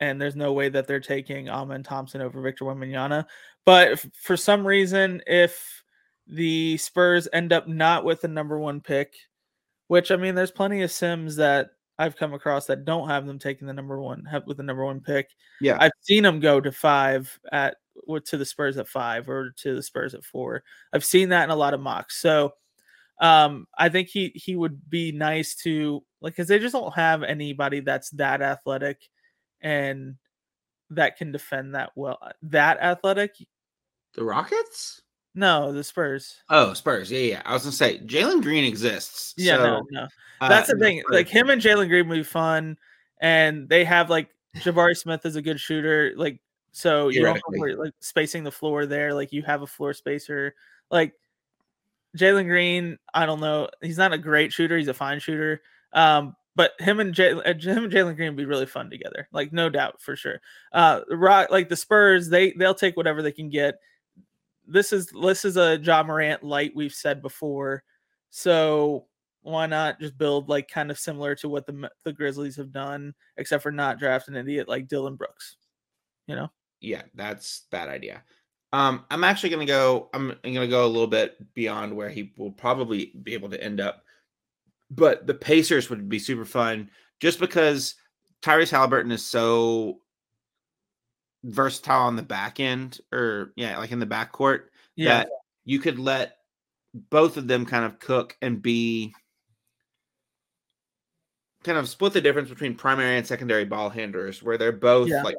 and there's no way that they're taking Amen Thompson over Victor Wembanyama. But if, for some reason, if the Spurs end up not with the number one pick, which I mean, there's plenty of Sims that I've come across that don't have them taking the number one have, with the number one pick. Yeah, I've seen them go to five at to the Spurs at five or to the Spurs at four. I've seen that in a lot of mocks. So um, I think he he would be nice to like because they just don't have anybody that's that athletic and that can defend that well. That athletic. The Rockets. No, the Spurs. Oh, Spurs. Yeah, yeah. I was gonna say Jalen Green exists. Yeah, so, no, no. Uh, That's uh, the thing. Like him and Jalen Green would be fun, and they have like Jabari Smith is a good shooter. Like so, you don't worry, like spacing the floor there. Like you have a floor spacer. Like Jalen Green, I don't know. He's not a great shooter. He's a fine shooter. Um, but him and J- uh, him and Jalen Green would be really fun together. Like no doubt for sure. Uh, rock like the Spurs, they they'll take whatever they can get this is this is a Ja Morant light we've said before. So why not just build like kind of similar to what the the Grizzlies have done, except for not draft an idiot like Dillon Brooks. You know? Yeah, that's that idea. Um, I'm actually gonna go. I'm, I'm gonna go a little bit beyond where he will probably be able to end up. But the Pacers would be super fun, just because Tyrese Halliburton is so versatile on the back end or yeah, like in the back court yeah. that you could let both of them kind of cook and be kind of split the difference between primary and secondary ball handlers where they're both yeah. like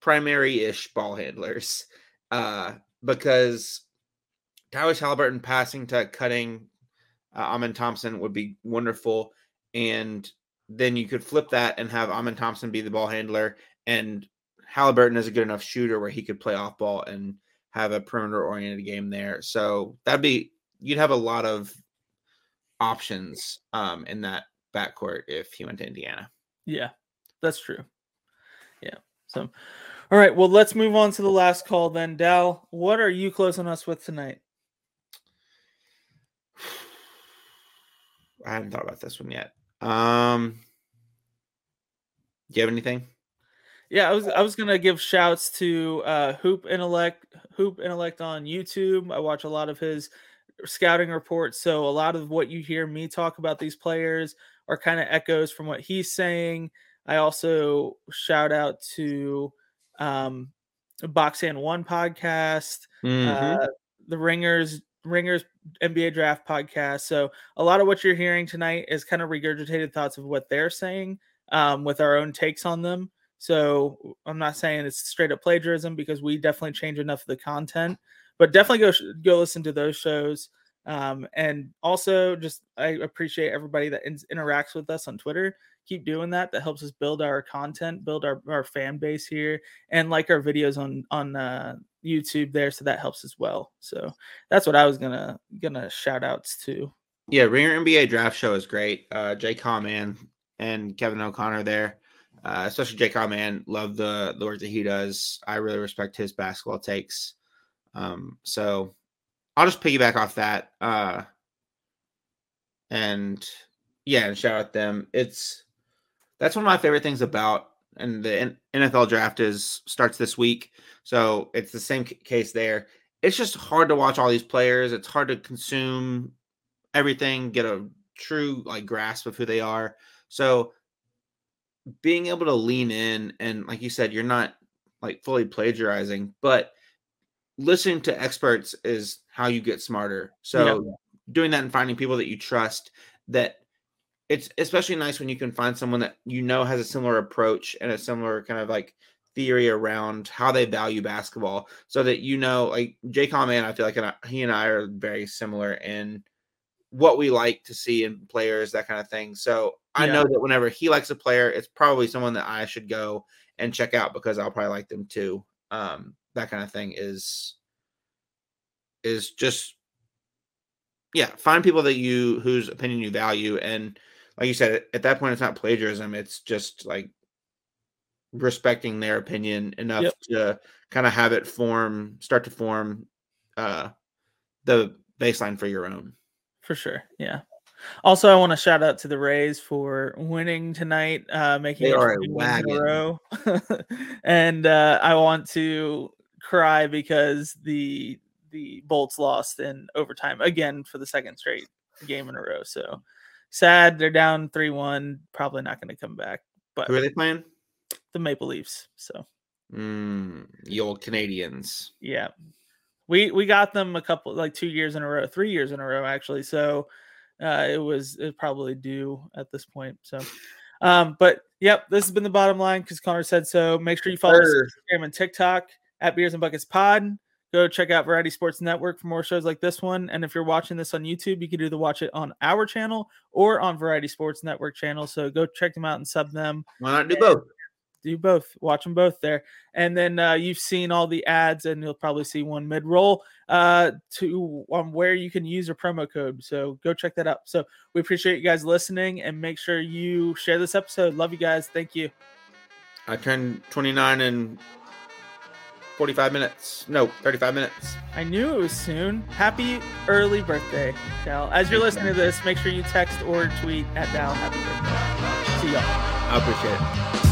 primary-ish ball handlers. Uh because Tyrese Halliburton passing to cutting uh, Amen Thompson would be wonderful. And then you could flip that and have Amen Thompson be the ball handler and Halliburton is a good enough shooter where he could play off ball and have a perimeter oriented game there. So that'd be you'd have a lot of options um, in that backcourt if he went to Indiana. Yeah, that's true. Yeah. So, all right. Well, let's move on to the last call then. Dal, what are you closing us with tonight? I haven't thought about this one yet. Um, do you have anything? Yeah, I was I was gonna give shouts to uh, Hoop Intellect, Hoop Intellect on YouTube. I watch a lot of his scouting reports, so a lot of what you hear me talk about these players are kind of echoes from what he's saying. I also shout out to um, Box and One podcast, mm-hmm. uh, the Ringers Ringers NBA Draft podcast. So a lot of what you're hearing tonight is kind of regurgitated thoughts of what they're saying um, with our own takes on them. So I'm not saying it's straight up plagiarism because we definitely change enough of the content, but definitely go go listen to those shows. Um, and also, just I appreciate everybody that in- interacts with us on Twitter. Keep doing that. That helps us build our content, build our, our fan base here, and like our videos on on uh, YouTube there. So that helps as well. So that's what I was gonna gonna shout outs to. Yeah, Ringer NBA Draft Show is great. Uh, J. Kyle Mann and Kevin O'Connor there. Uh, especially Jay Man, love the the work that he does. I really respect his basketball takes. Um, so I'll just piggyback off that. Uh, and yeah, and shout out them. It's that's one of my favorite things about and the NFL draft is starts this week, so it's the same case there. It's just hard to watch all these players. It's hard to consume everything, get a true like grasp of who they are. So being able to lean in and like you said, you're not like fully plagiarizing, but listening to experts is how you get smarter. So yeah. doing that and finding people that you trust that it's especially nice when you can find someone that you know has a similar approach and a similar kind of like theory around how they value basketball so that you know like Jay Man, I feel like he and I are very similar in what we like to see in players, that kind of thing. So I yeah. know that whenever he likes a player, it's probably someone that I should go and check out because I'll probably like them too. Um, that kind of thing is is just yeah, find people that you whose opinion you value and like you said at that point it's not plagiarism, it's just like respecting their opinion enough yep. to kind of have it form start to form uh the baseline for your own. For sure. Yeah. Also, I want to shout out to the Rays for winning tonight, uh, making they it are a wagon. In a row. and uh, I want to cry because the the Bolts lost in overtime again for the second straight game in a row. So sad. They're down three one. Probably not going to come back. But who are they playing? The Maple Leafs. So mm, the old Canadians. Yeah, we we got them a couple like two years in a row, three years in a row actually. So uh, it was it probably due at this point. So, um, but yep, this has been the bottom line because Conner said so. Make sure you follow us on Instagram and TikTok at Beers and Buckets Pod. Go check out Variety Sports Network for more shows like this one. And if you're watching this on YouTube, you can either watch it on our channel or on Variety Sports Network channel. So go check them out and sub them. Why not do both? Do both. Watch them both there, and then uh, you've seen all the ads, and you'll probably see one mid roll uh, to on where you can use a promo code. So go check that out. So we appreciate you guys listening, and make sure you share this episode. Love you guys. Thank you. I turned 29 in 45 minutes. No, 35 minutes. I knew it was soon. Happy early birthday, Dowell. As you're listening to this, make sure you text or tweet at Dowell. Happy birthday. See y'all. I appreciate it.